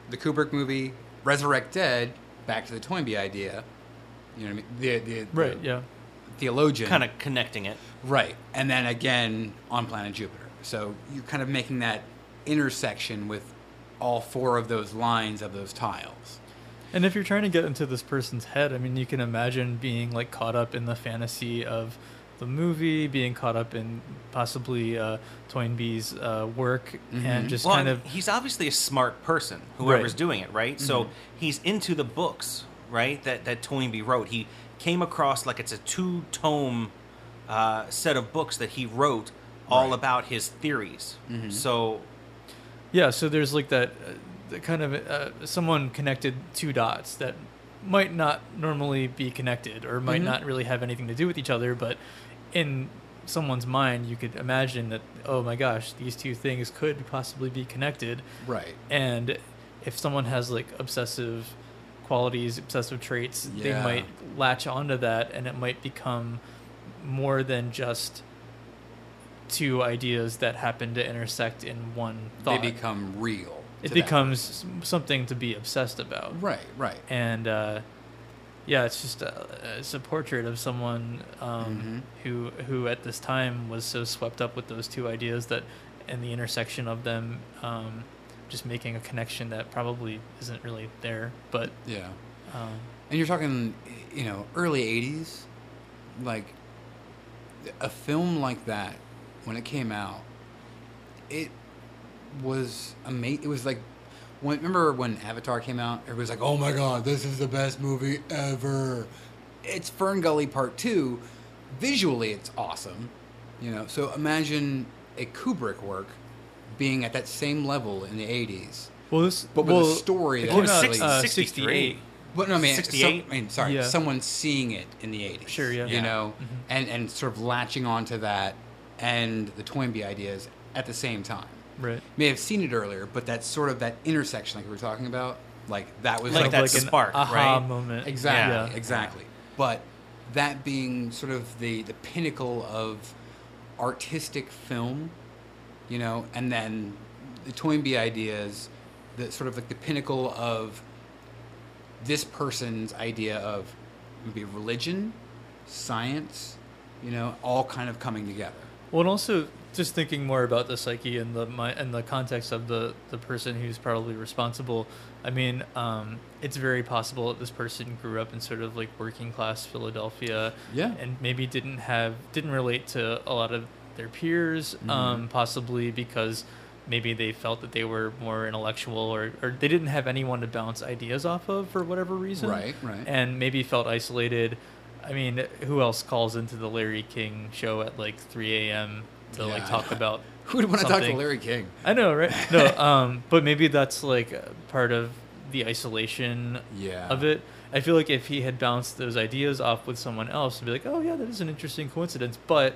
the Kubrick movie Resurrect Dead back to the Toynbee idea. You know what I mean? The the, Right. the Yeah. theologian Kind of connecting it. Right. And then again on planet Jupiter. So you're kind of making that intersection with all four of those lines of those tiles. And if you're trying to get into this person's head, I mean, you can imagine being like caught up in the fantasy of the movie, being caught up in possibly uh, Toynbee's uh, work, Mhm. and just well, kind of he's obviously a smart person, whoever's Right. doing it, right? So Mhm. he's into the books, right? That that Toynbee wrote. He came across like it's a two tome uh, set of books that he wrote all Right. about his theories. Mhm. So yeah. So there's like that, uh, the kind of uh, someone connected two dots that might not normally be connected or might Mhm. not really have anything to do with each other, but in someone's mind, you could imagine that oh my gosh, these two things could possibly be connected. Right. and if someone has like obsessive qualities obsessive traits they might latch onto that and it might become more than just two ideas that happen to intersect in one thought They become real. it becomes something to be obsessed about Right, right. and uh, yeah, it's just a, it's a portrait of someone um, who who at this time was so swept up with those two ideas that, and the intersection of them, um, just making a connection that probably isn't really there. But Yeah. um, And you're talking, you know, early 80s. Like, a film like that, when it came out, it was amazing. It was like, when, remember when Avatar came out? Everybody's like, oh my god, this is the best movie ever. It's Fern Gully Part 2. Visually, it's awesome. You know, so imagine a Kubrick work being at that same level in the 80s. well, this But with well, a story it that was out, six- uh, 63. 68. But no, I mean, 68? some- I mean, sorry, Yeah. someone seeing it in the '80s. Sure, yeah. You Yeah. know, Mhm. and and sort of latching onto that and the Toynbee ideas at the same time. Right. May have seen it earlier, but that's sort of that intersection, like we were talking about. Like that was Like like, that an spark, aha right? moment. exactly, Yeah. exactly. But that being sort of the the pinnacle of artistic film, you know, and then the Toynbee ideas, the sort of like the pinnacle of this person's idea of maybe religion, science, you know, all kind of coming together. Well, and also just thinking more about the psyche and the my, and the context of the the person who's probably responsible. I mean, um, it's very possible that this person grew up in sort of like working class Philadelphia, Yeah. and maybe didn't have didn't relate to a lot of their peers, Mhm. um, possibly because maybe they felt that they were more intellectual or, or they didn't have anyone to bounce ideas off of for whatever reason Right, right. and maybe felt isolated. I mean, who else calls into the Larry King show at like 3 a.m. to Yeah, like talk about? (laughs) Who would want to talk to? Larry King? I know, right? (laughs) No, um, but maybe that's like part of the isolation Yeah. of it. I feel like if he had bounced those ideas off with someone else, it'd be like, oh yeah, that is an interesting coincidence. But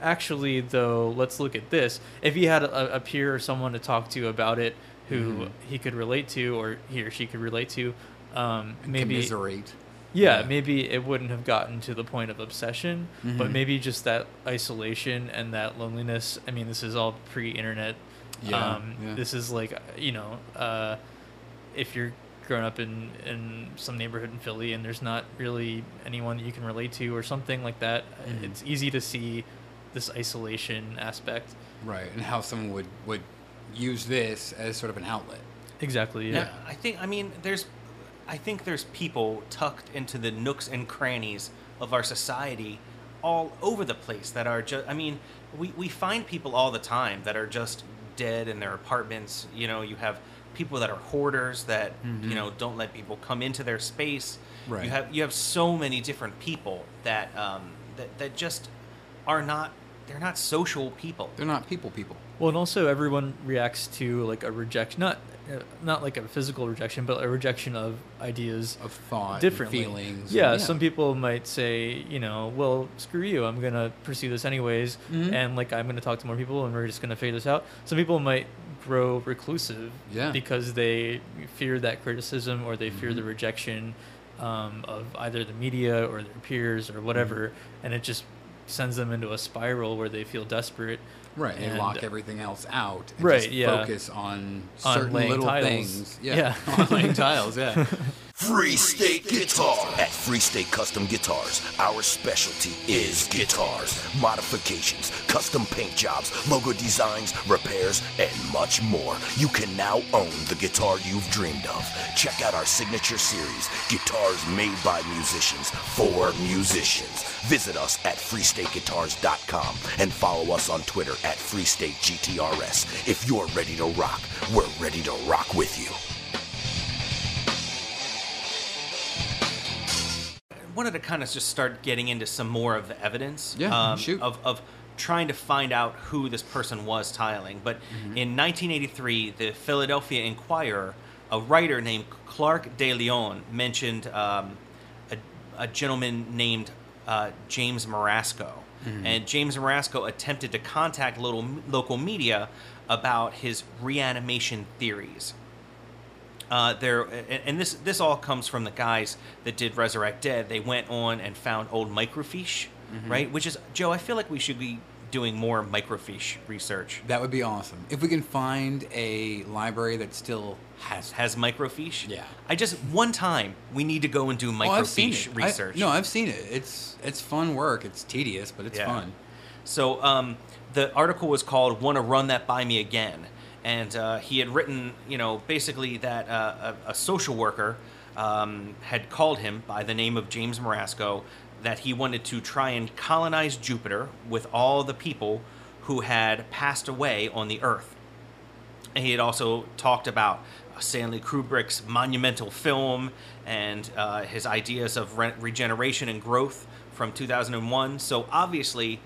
actually, though, let's look at this. If he had a, a peer or someone to talk to about it, who Mhm. he could relate to, or he or she could relate to, um, maybe Commiserate. Yeah, Yeah. maybe it wouldn't have gotten to the point of obsession, but Mhm. maybe just that isolation and that loneliness. I mean, this is all pre-internet Yeah, Um, yeah. This is like you know, uh, if you're growing up in in some neighborhood in Philly and there's not really anyone that you can relate to or something like that, Mhm. it's easy to see this isolation aspect. Right, and how someone would would use this as sort of an outlet. Exactly. Yeah, Yeah. I think. I mean, there's. I think there's people tucked into the nooks and crannies of our society, all over the place that are just. I mean, we we find people all the time that are just dead in their apartments. You know, you have people that are hoarders that Mhm. you know don't let people come into their space. Right. You have you have so many different people that um, that that just are not. They're not social people. They're not people people. Well, and also everyone reacts to like a rejection, not not like a physical rejection, but a rejection of ideas Of thought, and differently. feelings. Yeah, some people might say, you know, well, screw you, I'm gonna pursue this anyways, Mhm. and like I'm gonna talk to more people, and we're just gonna figure this out. Some people might grow reclusive, Yeah. because they fear that criticism or they fear Mhm. the rejection um, of either the media or their peers or whatever, Mm-hmm. and it just sends them into a spiral where they feel desperate. Right, they and- lock everything else out. And Right, just yeah. Focus on On certain little tiles. things. Yeah, Yeah. (laughs) on laying tiles. Yeah. (laughs) Free State Guitar. At Free State Custom Guitars, our specialty is guitars, modifications, custom paint jobs, logo designs, repairs, and much more. You can now own the guitar you've dreamed of. Check out our signature series, Guitars Made by Musicians for Musicians. Visit us at freestateguitars.com and follow us on Twitter at FreeStateGTRS. If you're ready to rock, we're ready to rock with you. Wanted to kind of just start getting into some more of the evidence Yeah, um, shoot. of, of trying to find out who this person was tiling. But Mm-hmm. in 1983, the Philadelphia Inquirer, a writer named Clark De Leon mentioned um, a, a gentleman named uh, James Marasco. Mm-hmm. And James Marasco attempted to contact little, local media about his reanimation theories. Uh, there and, and this this all comes from the guys that did Resurrect Dead. They went on and found old microfiche, Mm-hmm. right? Which is Joe. I feel like we should be doing more microfiche research. That would be awesome. If we can find a library that still has Has microfiche? Yeah. I just one time we need to go and do Oh, microfiche. I- research. no, I've seen it. It's it's fun work. It's tedious, but it's Yeah. fun. So um, the article was called "Want to Run That by Me Again," and uh, he had written, you know, basically that uh, a, a social worker um, had called him by the name of James Marasco that he wanted to try and colonize Jupiter with all the people who had passed away on the Earth. And he had also talked about Stanley Kubrick's monumental film and uh, his ideas of re- regeneration and growth from 2001. So obviously,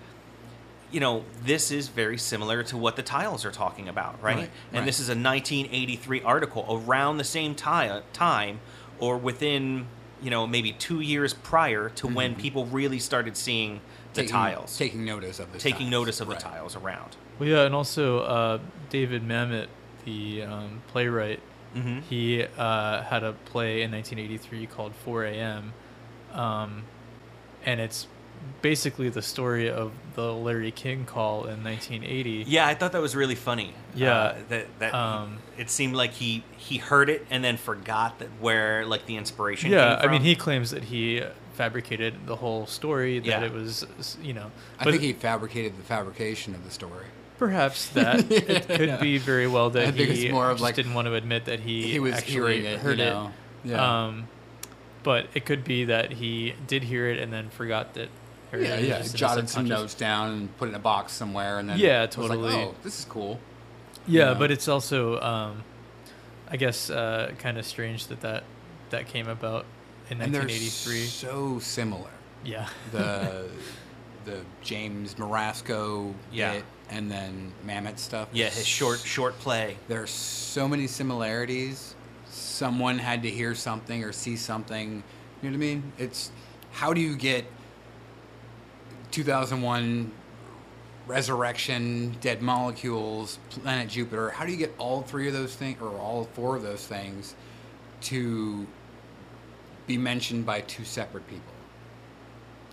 you know, this is very similar to what the tiles are talking about, right? Right, and right. this is a 1983 article around the same ti- time or within, you know, maybe two years prior to when people really started seeing the Taking- tiles, Taking notice of the taking tiles. notice of Right. the tiles around. Well, yeah, and also uh, David Mamet, the um, playwright, Mhm. he uh, had a play in 1983 called 4 A.M., um, and it's basically the story of the Larry King call in 1980. Yeah, I thought that was really funny. Yeah. uh, that that Um, it seemed like he he heard it and then forgot that where like the inspiration. Yeah, came I mean, he claims that he fabricated the whole story, that Yeah. it was, you know. I but think he fabricated the fabrication of the story. Perhaps (laughs) that it could Yeah. be very well that he more of just like- didn't want to admit that he He was actually hearing it, you heard know? it. Yeah. Um, but it could be that he did hear it and then forgot that. Yeah, yeah. just in his Jotted some notes down and put it in a box somewhere, and then Yeah, was like, totally. oh, this is cool. Yeah, Yeah. but it's also, um, I guess, uh, kind of strange that, that that came about in And 1983. so similar. Yeah. The (laughs) the James Marasco Yeah. bit and then Mamet stuff. yeah, his short short play. There are so many similarities. Someone had to hear something or see something. You know what I mean? It's how do you get 2001 Resurrection, Dead Molecules, Planet Jupiter? How do you get all three of those things or all four of those things to be mentioned by two separate people?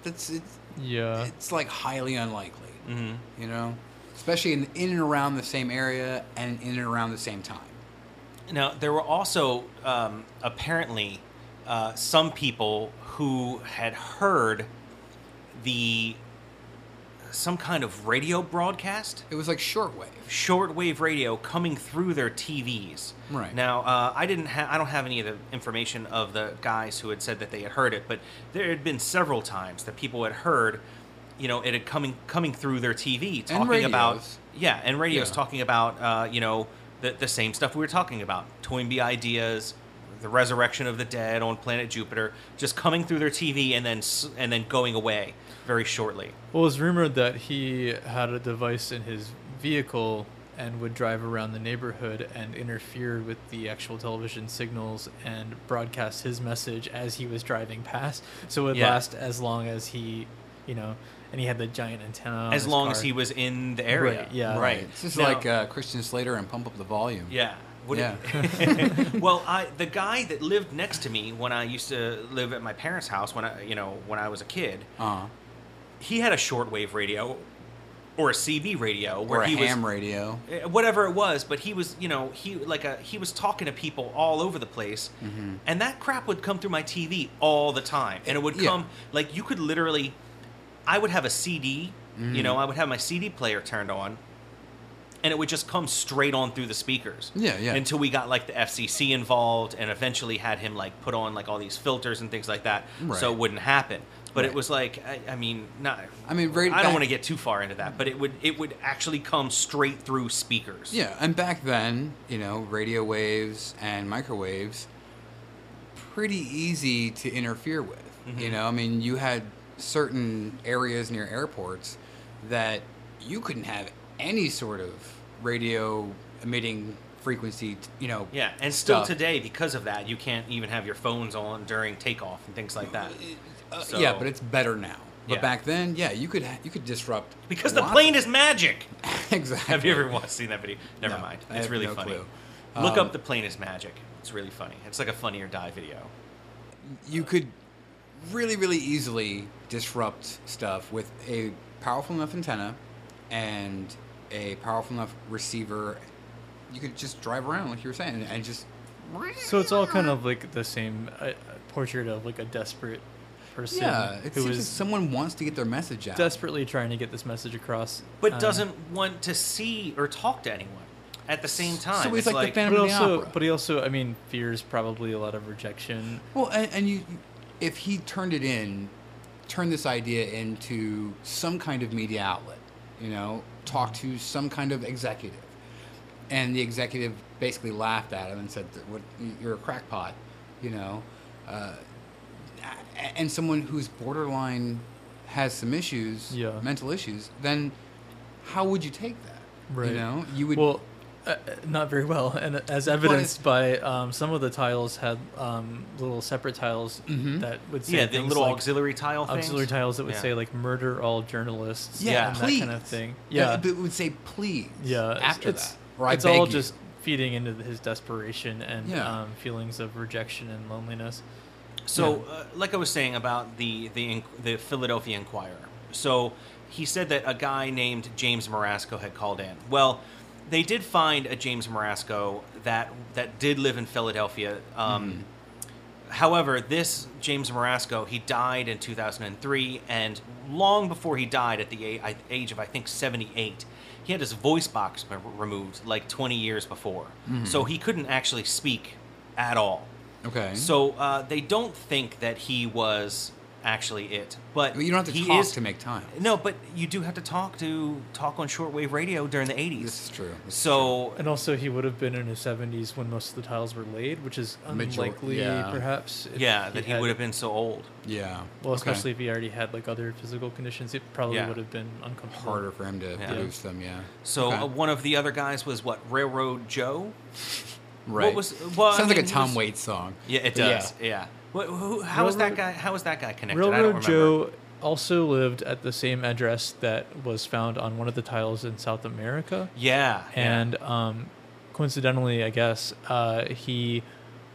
That's it's Yeah. it's like highly unlikely. hmm You know? especially in, in and around the same area and in and around the same time. Now, there were also um, apparently uh, some people who had heard the some kind of radio broadcast, It was like shortwave. shortwave radio coming through their TVs. Right. Now, uh, I didn't ha- I don't have any of the information of the guys who had said that they had heard it, but there had been several times that people had heard, you know, it had coming coming through their TV talking about radios. yeah, and radios Yeah. talking about uh, you know the the same stuff we were talking about, Toynbee ideas, the resurrection of the dead on planet Jupiter, just coming through their TV and then s- and then going away very shortly. Well, it was rumored that he had a device in his vehicle and would drive around the neighborhood and interfere with the actual television signals and broadcast his message as he was driving past. So it would Yeah. last as long as he, you know, and he had the giant antenna. on as his long car. as he was in the area. Right, yeah. Right. This is Now- like uh, Christian Slater and Pump Up the Volume. Yeah. What Yeah. (laughs) (laughs) well, I the guy that lived next to me when I used to live at my parents' house when I you know when I was a kid, Uh, he had a shortwave radio or a CB radio where or a he ham was radio. eh, whatever it was, but he was you know he like a he was talking to people all over the place, and that crap would come through my TV all the time, and it would Yeah. come like you could literally, I would have a CD, you know, I would have my CD player turned on. And it would just come straight on through the speakers. Yeah, yeah. Until we got like the FCC involved, and eventually had him like put on like all these filters and things like that, so it wouldn't happen. But it was like, I, I mean, not. I mean, right I don't back- want to get too far into that, but it would it would actually come straight through speakers. Yeah, and back then, you know, radio waves and microwaves, pretty easy to interfere with. Mm-hmm. You know, I mean, you had certain areas near airports that you couldn't have any sort of radio emitting frequency, you know. Yeah, and still stuff. today, because of that, you can't even have your phones on during takeoff and things like that. Uh, So- yeah, but it's better now. But Yeah. back then, yeah, you could ha- you could disrupt Because the plane of- is magic. (laughs) exactly. Have you ever watched, seen that video? Never No, mind. It's really no funny. clue. Look Um, up the plane is magic. It's really funny. It's like a funny or die video. you could really, really easily disrupt stuff with a powerful enough antenna and a powerful enough receiver. You could just drive around, like you were saying, and just. So it's all kind of like the same uh, portrait of like a desperate person Yeah, it who seems like someone wants to get their message out. desperately trying to get this message across, But um, doesn't want to see or talk to anyone at the same time. So he's it's like the Phantom But of the also, Opera. but he also, I mean, fears probably a lot of rejection. Well, and, and you, if he turned it in, turned this idea into some kind of media outlet, you know, talk to some kind of executive, and the executive basically laughed at him and said, "What? You're a crackpot," you know, uh, and someone who's borderline has some issues, Yeah. mental issues, then how would you take that? Right. You know, you would. Well, uh, uh, not very well, and as evidenced by um, some of the tiles had um, little separate tiles Mhm. that would say yeah, the little like auxiliary tile things. auxiliary tiles that would Yeah. say like "murder all journalists," yeah, and please. that kind of thing. Yeah, Yeah, but it would say please. yeah. After it's, that, or I it's beg all you. just feeding into his desperation and Yeah. um, feelings of rejection and loneliness. So, uh, like I was saying about the the the Philadelphia Inquirer. So he said that a guy named James Marasco had called in. Well, they did find a James Marasco that that did live in Philadelphia. Um, However, this James Marasco, he died in 2003, and long before he died, at the age of I think 78, he had his voice box removed like 20 years before, so he couldn't actually speak at all. Okay. So uh, they don't think that he was actually it, but Well, you don't have to talk is- to make time. No, but you do have to talk to talk on shortwave radio during the '80s. This is true. This is so And also, he would have been in his 70s when most of the tiles were laid, which is Major- unlikely, yeah. perhaps. if yeah, that he had- would have been so old. Yeah. Well, Okay. especially if he already had like other physical conditions, it probably Yeah. would have been uncomfortable. harder for him to Yeah. produce them. Yeah. So Okay. uh, one of the other guys was what Railroad Joe. right. What was- well, I Sounds mean, like a Tom was- Waits song. Yeah, it Yeah. does. Yeah. What, who, how was that guy? How was that guy connected? Railroad. Joe also lived at the same address that was found on one of the tiles in South America. Yeah. yeah. And um, coincidentally, I guess, uh, he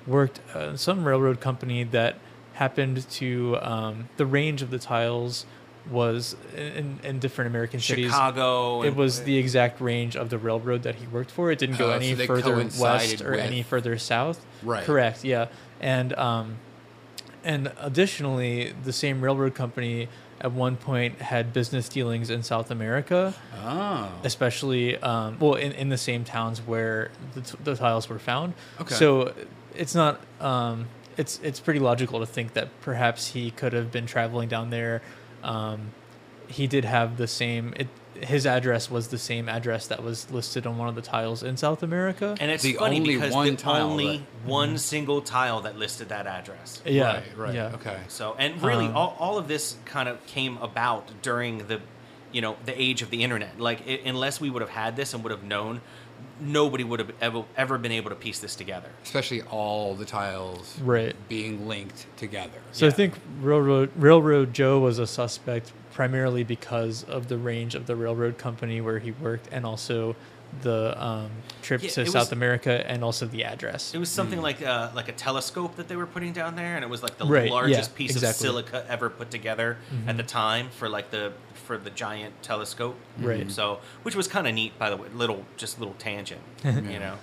worked at some railroad company that happened to, um, the range of the tiles was in, in different American cities. Chicago. It was the exact range of the railroad that he worked for. It didn't go Oh, any they further west or with- any further south. Right. Correct. Yeah. And um, and additionally, the same railroad company at one point had business dealings in South America, Oh. especially um, well in, in the same towns where the, t- the tiles were found. Okay. So it's not. Um, it's it's pretty logical to think that perhaps he could have been traveling down there. Um, he did have the same. It, his address was the same address that was listed on one of the tiles in South America. and it's the funny only because one the tile only that- one single tile that listed that address. yeah, Right, right. yeah. Okay. So, and really, Um, all, all of this kind of came about during the, you know, the age of the internet. Like, i unless we would have had this and would have known, nobody would have ever, ever been able to piece this together. Especially all the tiles Right. being linked together. So I think Railroad Railroad Joe was a suspect primarily because of the range of the railroad company where he worked, and also the um, trip Yeah, to South was- America, and also the address. It was something like a, like a telescope that they were putting down there, and it was like the Right, largest yeah, piece exactly. of silica ever put together at Mhm. the time for like the for the giant telescope. Right. So, which was kind of neat, by the way. Little, just little tangent, (laughs) you know.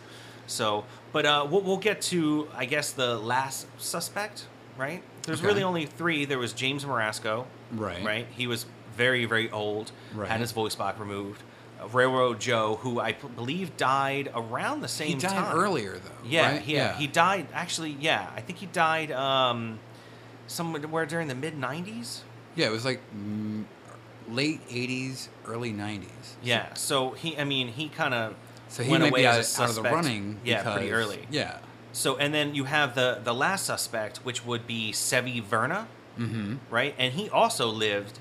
So, but uh, we'll, we'll get to, I guess, the last suspect, right? There's Okay. really only three. There was James Marasco, Right. Right. He was very, very old. Right. Had his voice box removed. Railroad Joe, who I p- believe died around the same He died time. earlier though. Yeah, right? he, he died. Actually, yeah, I think he died um, somewhere during the mid '90s. Yeah, it was like mm, late '80s, early '90s. Yeah, so he, I mean, he kind of So he went away be out, as a out of the running. Yeah, pretty early. Yeah. So, and then you have the the last suspect, which would be Sevi Verna, Mm-hmm. right? And he also lived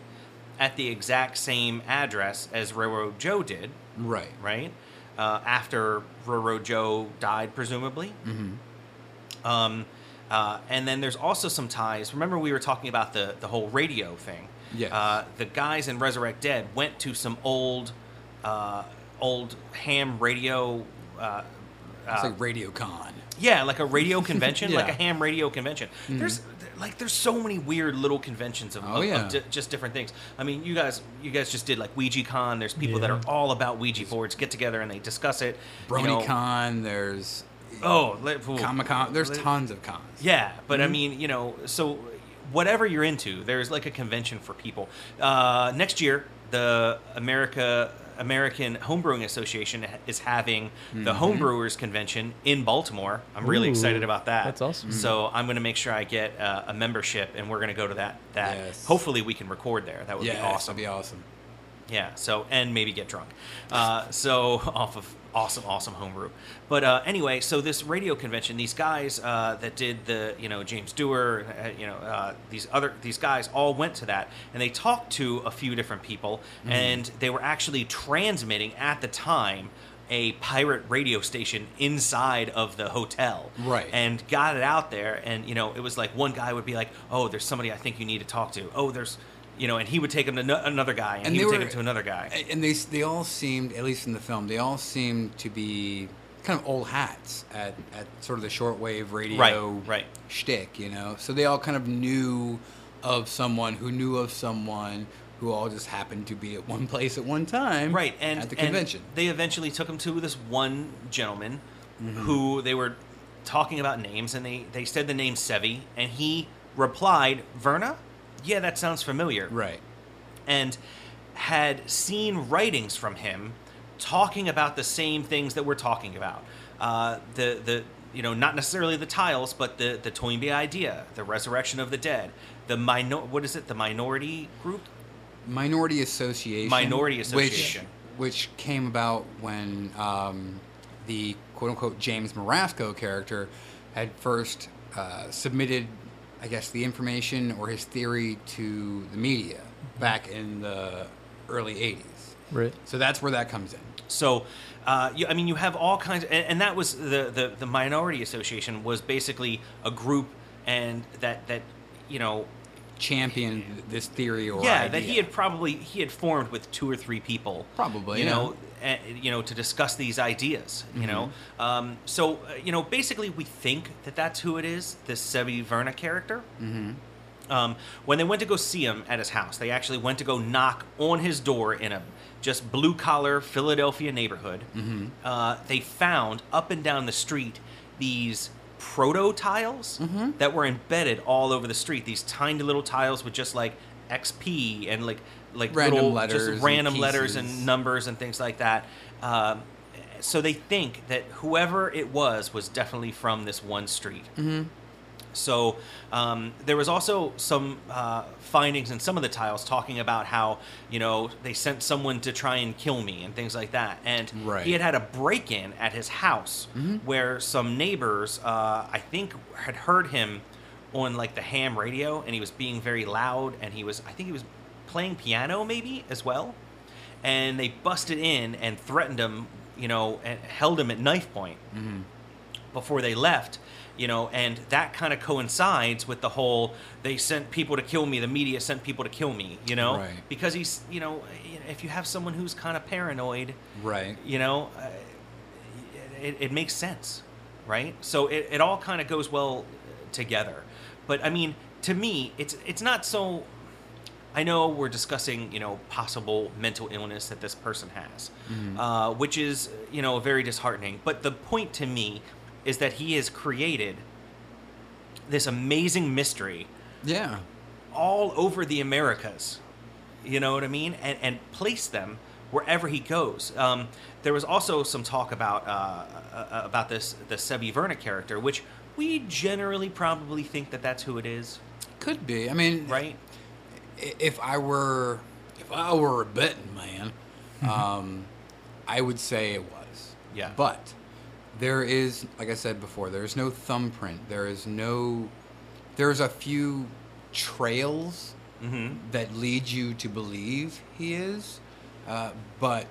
at the exact same address as Railroad Joe did, Right. right? Uh, after Railroad Joe died, presumably. Mm-hmm. Um, uh, and then there's also some ties. Remember, we were talking about the the whole radio thing. Yes. Uh, the guys in Resurrect Dead went to some old, uh, old ham radio. Uh, It's uh, like RadioCon. yeah, like a radio convention, (laughs) like a Mm-hmm. ham radio convention. There's like there's so many weird little conventions of, Oh, of- of yeah. di- just different things. I mean, you guys you guys just did like OuijaCon. There's people that are all about Ouija boards, get together and they discuss it. you know. BronyCon. There's Oh. Comic Con. There's Li- tons of cons. Yeah, but Mm-hmm. I mean, you know, so whatever you're into, there's like a convention for people. Uh, next year, the America American Homebrewing Association is having the Mm-hmm. Homebrewers Convention in Baltimore. I'm really Ooh, excited about that. that's awesome. So I'm going to make sure I get uh, a membership, and we're going to go to that. That Yes. hopefully we can record there. That would yeah, be awesome. That'd be awesome. Yeah. So and maybe get drunk. Uh, so (laughs) off of awesome, awesome homebrew. But uh, anyway, so this radio convention, these guys uh, that did the, you know, James Duerr, uh, you know, uh, these other these guys all went to that and they talked to a few different people and they were actually transmitting at the time a pirate radio station inside of the hotel Right. and got it out there and you know it was like one guy would be like oh there's somebody i think you need to talk to oh there's you know and he would take him to no- another guy and, And he would take were- him to another guy And they they all seemed, at least in the film, they all seemed to be kind of old hats at, at sort of the shortwave radio Right, right. shtick, you know. So they all kind of knew of someone who knew of someone who all just happened to be at one (laughs) place at one time, right and at the convention. they eventually took him to this one gentleman Mm-hmm. who they were talking about names and they they said the name sevi and he replied verna yeah that sounds familiar right. and had seen writings from him talking about the same things that we're talking about. Uh, the the you know not necessarily the tiles, but the the Toynbee idea, the resurrection of the dead, the minor what is it? The minority group. Minority Association. Minority Association. Which, which came about when um, the quote unquote James Marasco character had first uh, submitted, I guess, the information or his theory to the media back in the early 80s. Right. So that's where that comes in. So, uh, you, I mean, you have all kinds, and, and that was the, the the minority association was basically a group, and that that you know Championed this theory or yeah idea. that he had probably he had formed with two or three people Probably, you yeah. know eh, you know to discuss these ideas you know um, so uh, you know basically we think that that's who it is this Sevi Verna character Mm-hmm. Um, when they went to go see him at his house, they actually went to go knock on his door in a just blue collar Philadelphia neighborhood. Uh, they found up and down the street these proto tiles that were embedded all over the street. These tiny little tiles with just like XP and like like Random little letters just and letters and numbers and things like that. Um, so they think that whoever it was was definitely from this one street. So um, there was also some uh, findings in some of the tiles talking about how you know they sent someone to try and kill me and things like that. And Right. he had had a break-in at his house where some neighbors, uh, I think, had heard him on like the ham radio, and he was being very loud, and he was, I think, he was playing piano maybe as well. And they busted in and threatened him, you know, and held him at knife point before they left you know and that kind of coincides with the whole they sent people to kill me the media sent people to kill me you know Right. because he's you know if you have someone who's kind of paranoid Right. you know uh, it, it makes sense right so it, it all kind of goes well together but i mean to me it's it's not so I know we're discussing, you know, possible mental illness that this person has, uh, which is, you know, very disheartening. But the point to me is that he has created this amazing mystery Yeah. all over the Americas. You know what I mean? And and place them wherever he goes. Um, there was also some talk about uh, uh, about this the Sevi Verna character, which we generally probably think that that's who it is, Could be. I mean, right? If I were if I were a betting man, um, I would say it was. Yeah. But there is, like I said before, there is no thumbprint. There is no. There's a few trails Mm-hmm. that lead you to believe he is, uh, but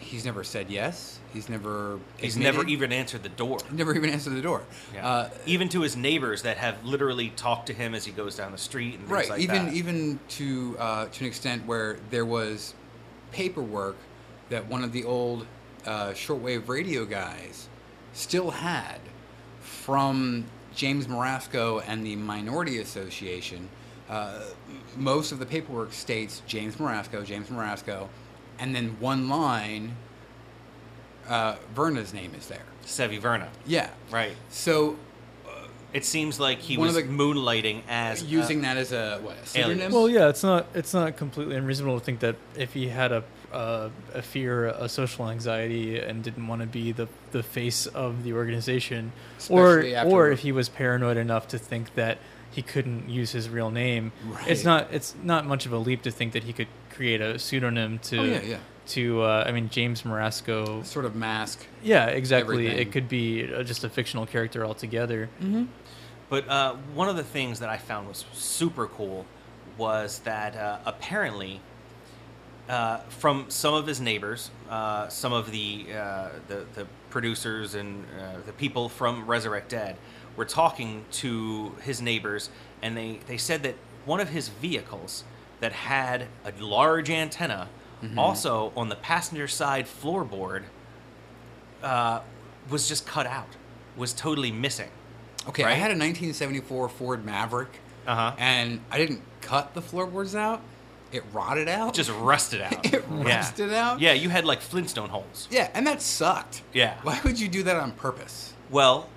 he's never said yes. He's never. He's admitted- never even answered the door. Never even answered the door. Yeah. Uh, even to his neighbors that have literally talked to him as he goes down the street and things right like even that. even to uh, to an extent where there was paperwork that one of the old uh, shortwave radio guys still had from James Morasco and the Minority Association. Uh, most of the paperwork states James Morasco, James Marasco, and then one line, uh, Verna's name is there. Sevi Verna. Yeah. Right. So It seems like he One was of the- moonlighting as using uh, that as a what a pseudonym. Well, yeah, it's not it's not completely unreasonable to think that if he had a uh, a fear, a social anxiety, and didn't want to be the the face of the organization, Especially or after- or if he was paranoid enough to think that he couldn't use his real name, it's not it's not much of a leap to think that he could create a pseudonym to Oh, yeah, yeah. to uh, I mean James Marasco. sort of mask. Yeah, exactly. everything. It could be uh, just a fictional character altogether. But uh, one of the things that I found was super cool was that uh, apparently, uh, from some of his neighbors, uh, some of the, uh, the the producers and uh, the people from Resurrect Dead were talking to his neighbors, and they, they said that one of his vehicles that had a large antenna, also on the passenger side floorboard, uh, was just cut out, was totally missing. Okay, I had a 1974 Ford Maverick, Uh-huh. and I didn't cut the floorboards out. It rotted out. just rusted out. (laughs) It Yeah. rusted out? Yeah, you had like Flintstone holes. yeah, and that sucked. Yeah. Why would you do that on purpose? Well,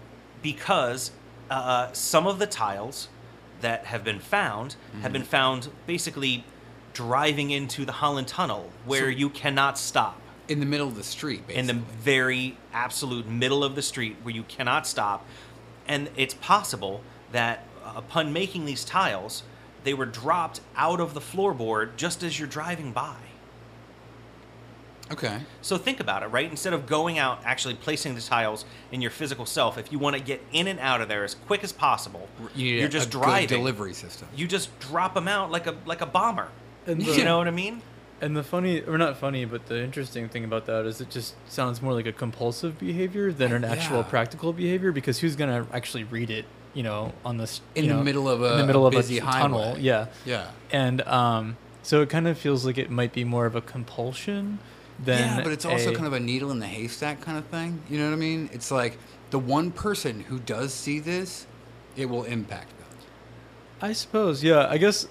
because uh, some of the tiles that have been found have been found basically driving into the Holland Tunnel, where So- you cannot stop. In the middle of the street, basically. in the very absolute middle of the street where you cannot stop. And it's possible that uh, upon making these tiles, they were dropped out of the floorboard just as you're driving by. Okay. So think about it, right? Instead of going out actually placing the tiles in your physical self, if you want to get in and out of there as quick as possible, You need are just a good driving. delivery system. You just drop them out like a like a bomber. And you know what I mean? And the funny, or not funny, but the interesting thing about that is it just sounds more like a compulsive behavior than an actual Yeah. practical behavior because who's gonna actually read it, you know, on this In you the know, middle of a in a- the middle a of busy a tunnel, highway. yeah, Yeah. and um, so it kind of feels like it might be more of a compulsion than yeah, but it's also a- kind of a needle in the haystack kind of thing. You know what I mean? It's like the one person who does see this, it will impact them. I suppose, yeah. I guess,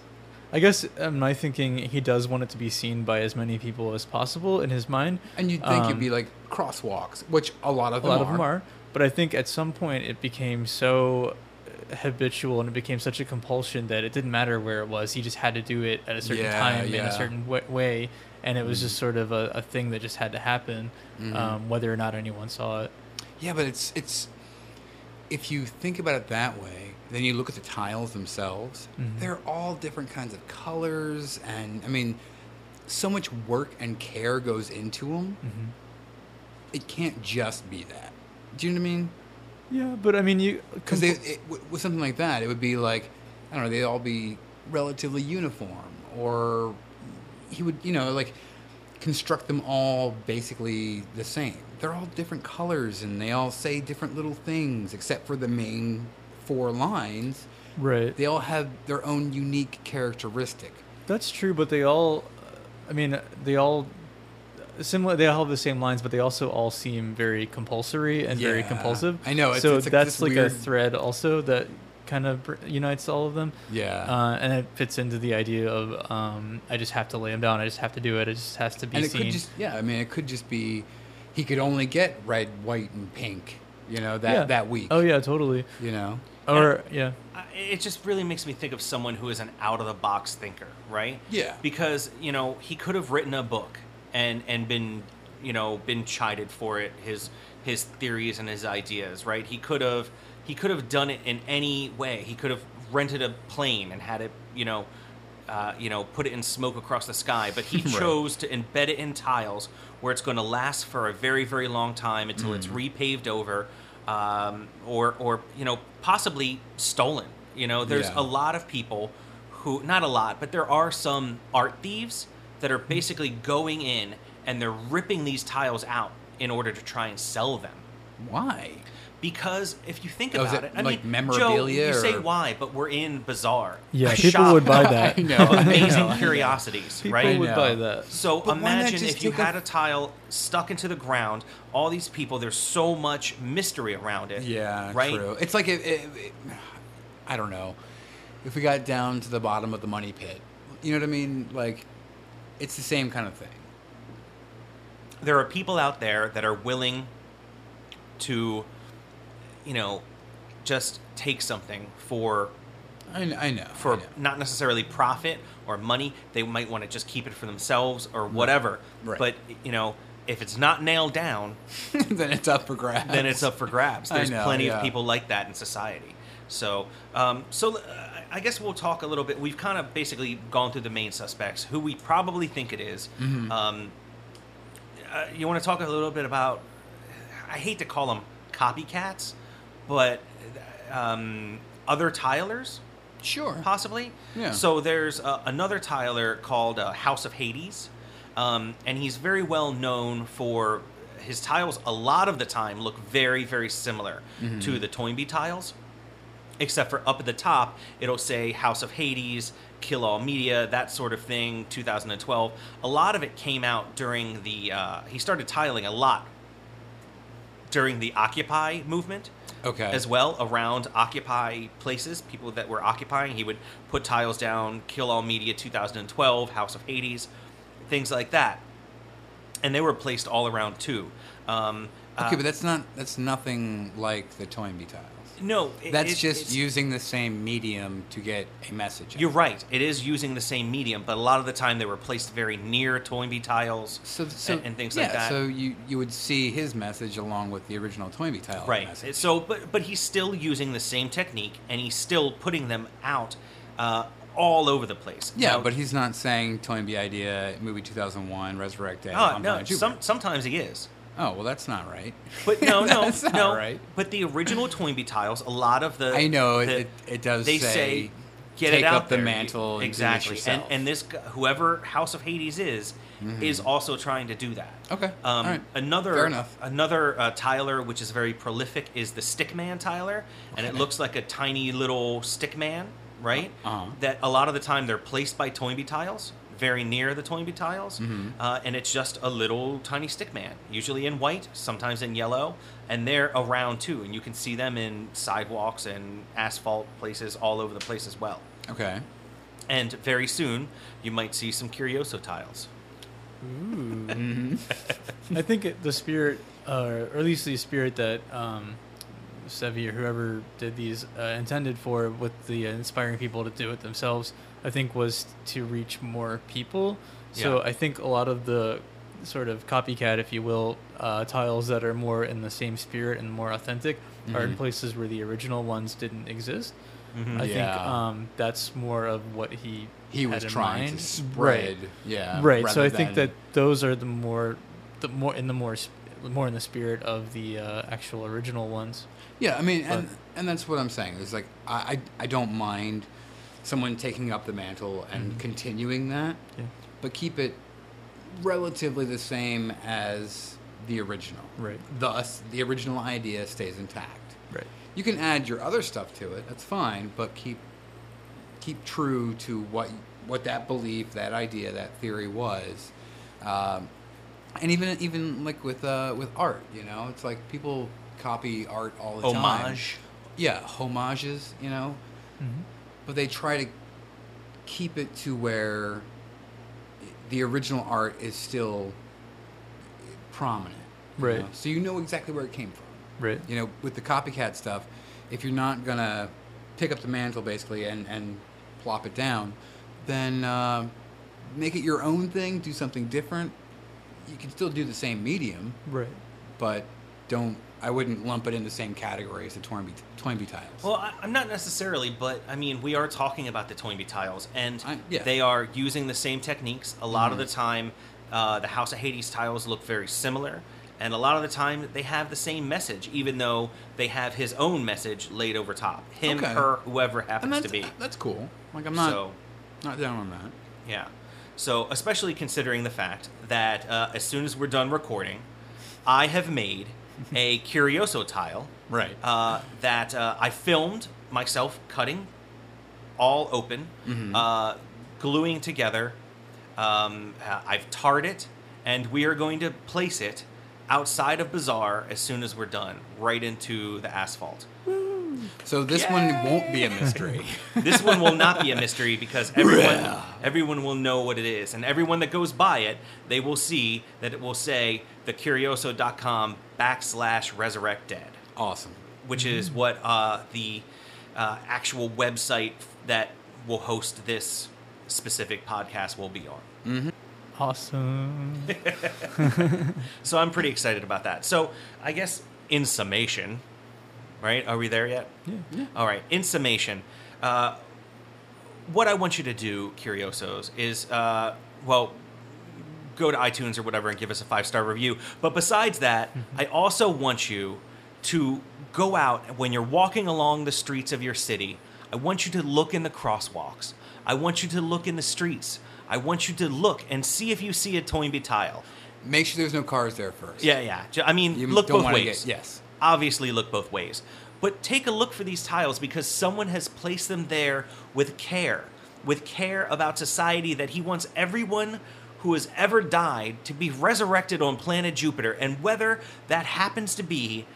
I guess um, my thinking he does want it to be seen by as many people as possible in his mind. And you'd think it'd Um, be like crosswalks, which a lot of a them lot are. of them are. But I think at some point it became so uh, habitual and it became such a compulsion that it didn't matter where it was. He just had to do it at a certain Yeah, time in a certain w- way, and it was just sort of a, a thing that just had to happen, Mhm. um, whether or not anyone saw it. Yeah, but it's it's if you think about it that way, then you look at the tiles themselves. Mhm. They're all different kinds of colors, and I mean, so much work and care goes into them. hmm It can't just be that. Do you know what I mean? Yeah, but I mean, you Because with something like that, it would be like I don't know, they'd all be relatively uniform, or he would, you know, like construct them all basically the same. They're all different colors, and they all say different little things, except for the main four lines. right. They all have their own unique characteristic. That's true, but they all, I mean, they all similar. They all have the same lines, but they also all seem very compulsory and very compulsive. I know, it's- so it's like that's like weird- a thread also that kind of unites all of them. Yeah. Uh, and it fits into the idea of um, I just have to lay them down. I just have to do it. It just has to be and it seen. could just yeah, I mean, it could just be he could only get red, white, and pink. You know that yeah. that week. Oh yeah, totally. You know. Or yeah, I- it just really makes me think of someone who is an out of the box thinker, right? Yeah. Because you know he could have written a book and and been you know been chided for it his his theories and his ideas, right? He could have he could have done it in any way. He could have rented a plane and had it you know. Uh, you know, put it in smoke across the sky, but he (laughs) Right. chose to embed it in tiles where it's going to last for a very, very long time until it's Mm. repaved over, um, or, or you know, possibly stolen. You know, there's Yeah. a lot of people who, not a lot, but there are some art thieves that are basically going in and they're ripping these tiles out in order to try and sell them. Why? Because if you think Oh, is about it it, I like mean, memorabilia Joe, you say or- why, but we're in Bazaar. Yeah, a people shop would buy (laughs) that. (laughs) I know. of I amazing know, I know. curiosities, people right? would buy that. So But imagine if you take a- had a tile stuck into the ground, all these people, there's so much mystery around it. Yeah, right? true. It's like it, it, it- I don't know. If we got down to the bottom of the money pit, you know what I mean? Like, it's the same kind of thing. There are people out there that are willing to, you know, just take something for I, kn- I know. for I know. not necessarily profit or money. They might want to just keep it for themselves or whatever. Right. But you know, if it's not nailed down, (laughs) then it's up for grabs. then it's up for grabs. (laughs) There's know, plenty yeah. of people like that in society. So, um, so uh, I guess we'll talk a little bit. We've kind of basically gone through the main suspects, who we probably think it is. Mhm. Um, uh, you want to talk a little bit about? I hate to call them copycats, but um, other tilers Sure. possibly. Yeah. So there's uh, another tiler called uh, House of Hades, um, and he's very well known for his tiles. A lot of the time, look very very similar Mm-hmm. to the Toynbee tiles, except for up at the top it'll say House of Hades, Kill All Media, that sort of thing. 2012. A lot of it came out during the. Uh, he started tiling a lot during the Occupy movement Okay. as well around occupy places people that were occupying he would put tiles down kill all media 2012 house of hades things like that and they were placed all around too um, Okay, uh, but that's not that's nothing like the Toynbee tiles. No it- That's it- just using the same medium to get a message. out. you're right it is using the same medium but a lot of the time they were placed very near Toynbee tiles so, so and, and things yeah, like that So you you would see his message along with the original Toynbee tile right message. so but but he's still using the same technique and he's still putting them out uh, all over the place Yeah, Now, but he's not saying Toynbee idea movie 2001 Resurrect Day. oh, no some, sometimes he is Oh well, that's not right. But no, (laughs) no, That's not no. right. But the original Toynbee tiles, a lot of the I know it, the- it, it does. they say, get take it out up the there. mantle and do this exactly. and and this whoever House of Hades is is also trying to do that. Okay, Um, right. Another Fair enough. another uh, tiler, which is very prolific, is the Stickman tiler, and it looks like a tiny little stickman, right? Uh-huh. That a lot of the time they're placed by Toynbee tiles, very near the Toynbee tiles, Mhm. uh, and it's just a little tiny stick man, usually in white, sometimes in yellow, and they're around too, and you can see them in sidewalks and asphalt places all over the place as well. Okay. And very soon, you might see some Curioso tiles. Ooh. (laughs) I think it, the spirit, uh, or at least the spirit that um, Sevi or whoever did these uh, intended for, with the uh, inspiring people to do it themselves, I think was to reach more people. So Yeah. I think a lot of the sort of copycat, if you will, uh, tiles that are more in the same spirit and more authentic are in Mhm. places where the original ones didn't exist. Mhm. I Yeah. think um, that's more of what he He was in trying mind. to spread. Right. Yeah. right so i think that those are the more the more in the more more in the spirit of the uh, actual original ones Yeah, I mean, and But- and that's what I'm saying. Is like I, I I don't mind someone taking up the mantle and Mhm. continuing that, yeah but keep it relatively the same as the original. right Thus, the original idea stays intact. right You can add your other stuff to it. That's fine, but keep keep true to what what that belief, that idea, that theory was. Um, and even even like with uh, with art, you know, it's like people copy art all the time. Homage. Yeah, homages, you know, hmm but they try to keep it to where the original art is still prominent. you Right. know? So you know exactly where it came from. right You know, with the copycat stuff, if you're not gonna pick up the mantle basically and and plop it down, then uh, make it your own thing. Do something different. You can still do the same medium, right but don't. I wouldn't lump it in the same category as the Toynbee, Toynbee tiles. Well, I, I'm not necessarily, but I mean, we are talking about the Toynbee tiles, and I- yeah. they are using the same techniques. A lot of Mhm. the time, uh, the House of Hades tiles look very similar, and a lot of the time, they have the same message, even though they have his own message laid over top. Him, Okay. her, whoever happens to be. that's cool. Like I'm not so, not down on that. yeah. So, especially considering the fact that uh, as soon as we're done recording, I have made a Curioso tile Right. uh, that uh, I filmed myself cutting all open, Mhm. uh, gluing together. Um, uh, I've tarred it, and we are going to place it outside of Bazaar as soon as we're done, right into the asphalt. So this one won't be a mystery. (laughs) This one will not be a mystery because everyone Yeah. everyone will know what it is, and everyone that goes by it, they will see that it will say thecurioso.com backslash resurrect dead. awesome. which is what uh, the uh, actual website that will host this specific podcast will be on. awesome (laughs) So I'm pretty excited about that. So I guess in summation, right? Are we there yet? yeah All right. In summation, uh, what I want you to do, Curiosos, is uh, well, go to iTunes or whatever and give us a five star review. But besides that, I also want you to go out when you're walking along the streets of your city. I want you to look in the crosswalks. I want you to look in the streets. I want you to look and see if you see a Toynbee tile. Make sure there's no cars there first. Yeah, yeah. I mean, You look don't both wanna ways. get- yes. Obviously, look both ways. But take a look for these tiles because someone has placed them there with care, with care about society that he wants everyone who has ever died to be resurrected on planet Jupiter. And whether that happens to be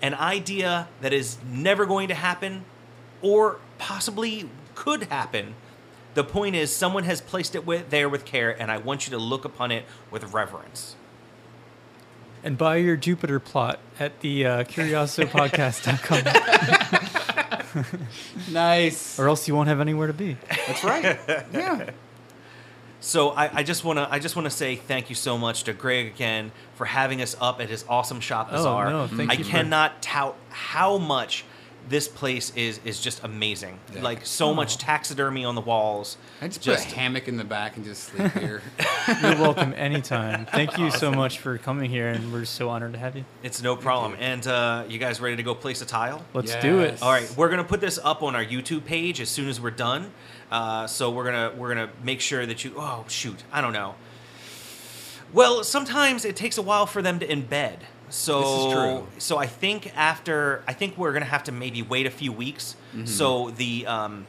an idea that is never going to happen or possibly could happen, the point is someone has placed it with, there with care, and I want you to look upon it with reverence. And buy your jupiter plot at the uh, curiosopodcast.com (laughs) (laughs) Nice. or else you won't have anywhere to be That's right. yeah. So I, I just want to I just want to say thank you so much to Greg again for having us up at his awesome shop Oh, bazaar. no, thank I you for- cannot tout how much this place is is just amazing. Yeah. Like so much Oh. taxidermy on the walls. I just, Just- put a hammock in the back and just sleep here. (laughs) (laughs) you're welcome anytime thank you so much for coming here and we're so honored to have you It's no problem. And uh, you guys ready to go place a tile? let's do it All right, we're gonna put this up on our YouTube page as soon as we're done. Uh, so we're gonna we're gonna make sure that you. Oh shoot, I don't know. Well, sometimes it takes a while for them to embed. So This is true. so I think after I think we're gonna have to maybe wait a few weeks. Mm-hmm. So the um,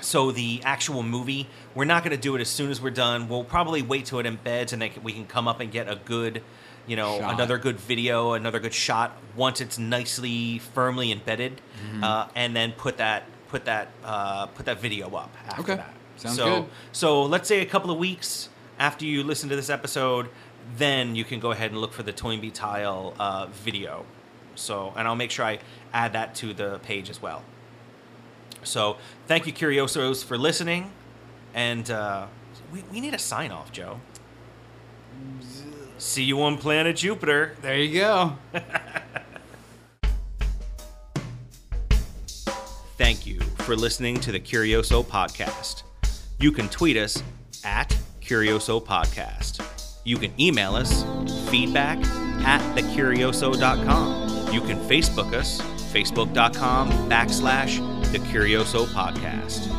so the actual movie, we're not going to do it as soon as we're done. We'll probably wait till it embeds, and then we can come up and get a good, you know, Shot. another good video, another good shot once it's nicely, firmly embedded, Mm-hmm. uh, and then put that put that uh, put that video up after Okay. that. Sounds so, good. So let's say a couple of weeks after you listen to this episode, then you can go ahead and look for the Toynbee Tile uh, video. So, and I'll make sure I add that to the page as well. So, thank you, Curiosos, for listening. And uh, we, we need a sign off, Joe. See you on planet Jupiter. There you go. (laughs) Thank you for listening to the Curioso Podcast. You can tweet us at Curioso Podcast. You can email us feedback at thecurioso.com. You can Facebook us, facebook.com backslash thecurioso Podcast.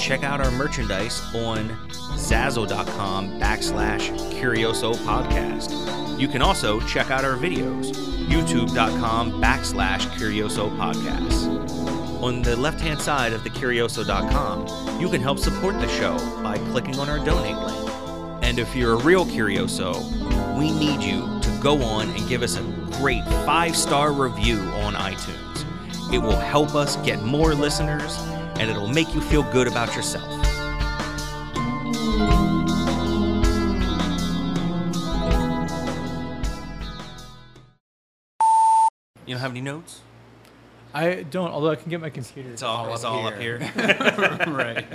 Check out our merchandise on zazzle.com backslash Curioso Podcast. You can also check out our videos, youtube.com backslash Curioso Podcast. On the left hand side of the Curioso.com, you can help support the show by clicking on our donate link. And if you're a real Curioso, we need you to go on and give us a great five star review on iTunes. It will help us get more listeners and it'll make you feel good about yourself. You don't have any notes? I don't, although I can get my computer. It's all, it's all up here. (laughs) (laughs) right.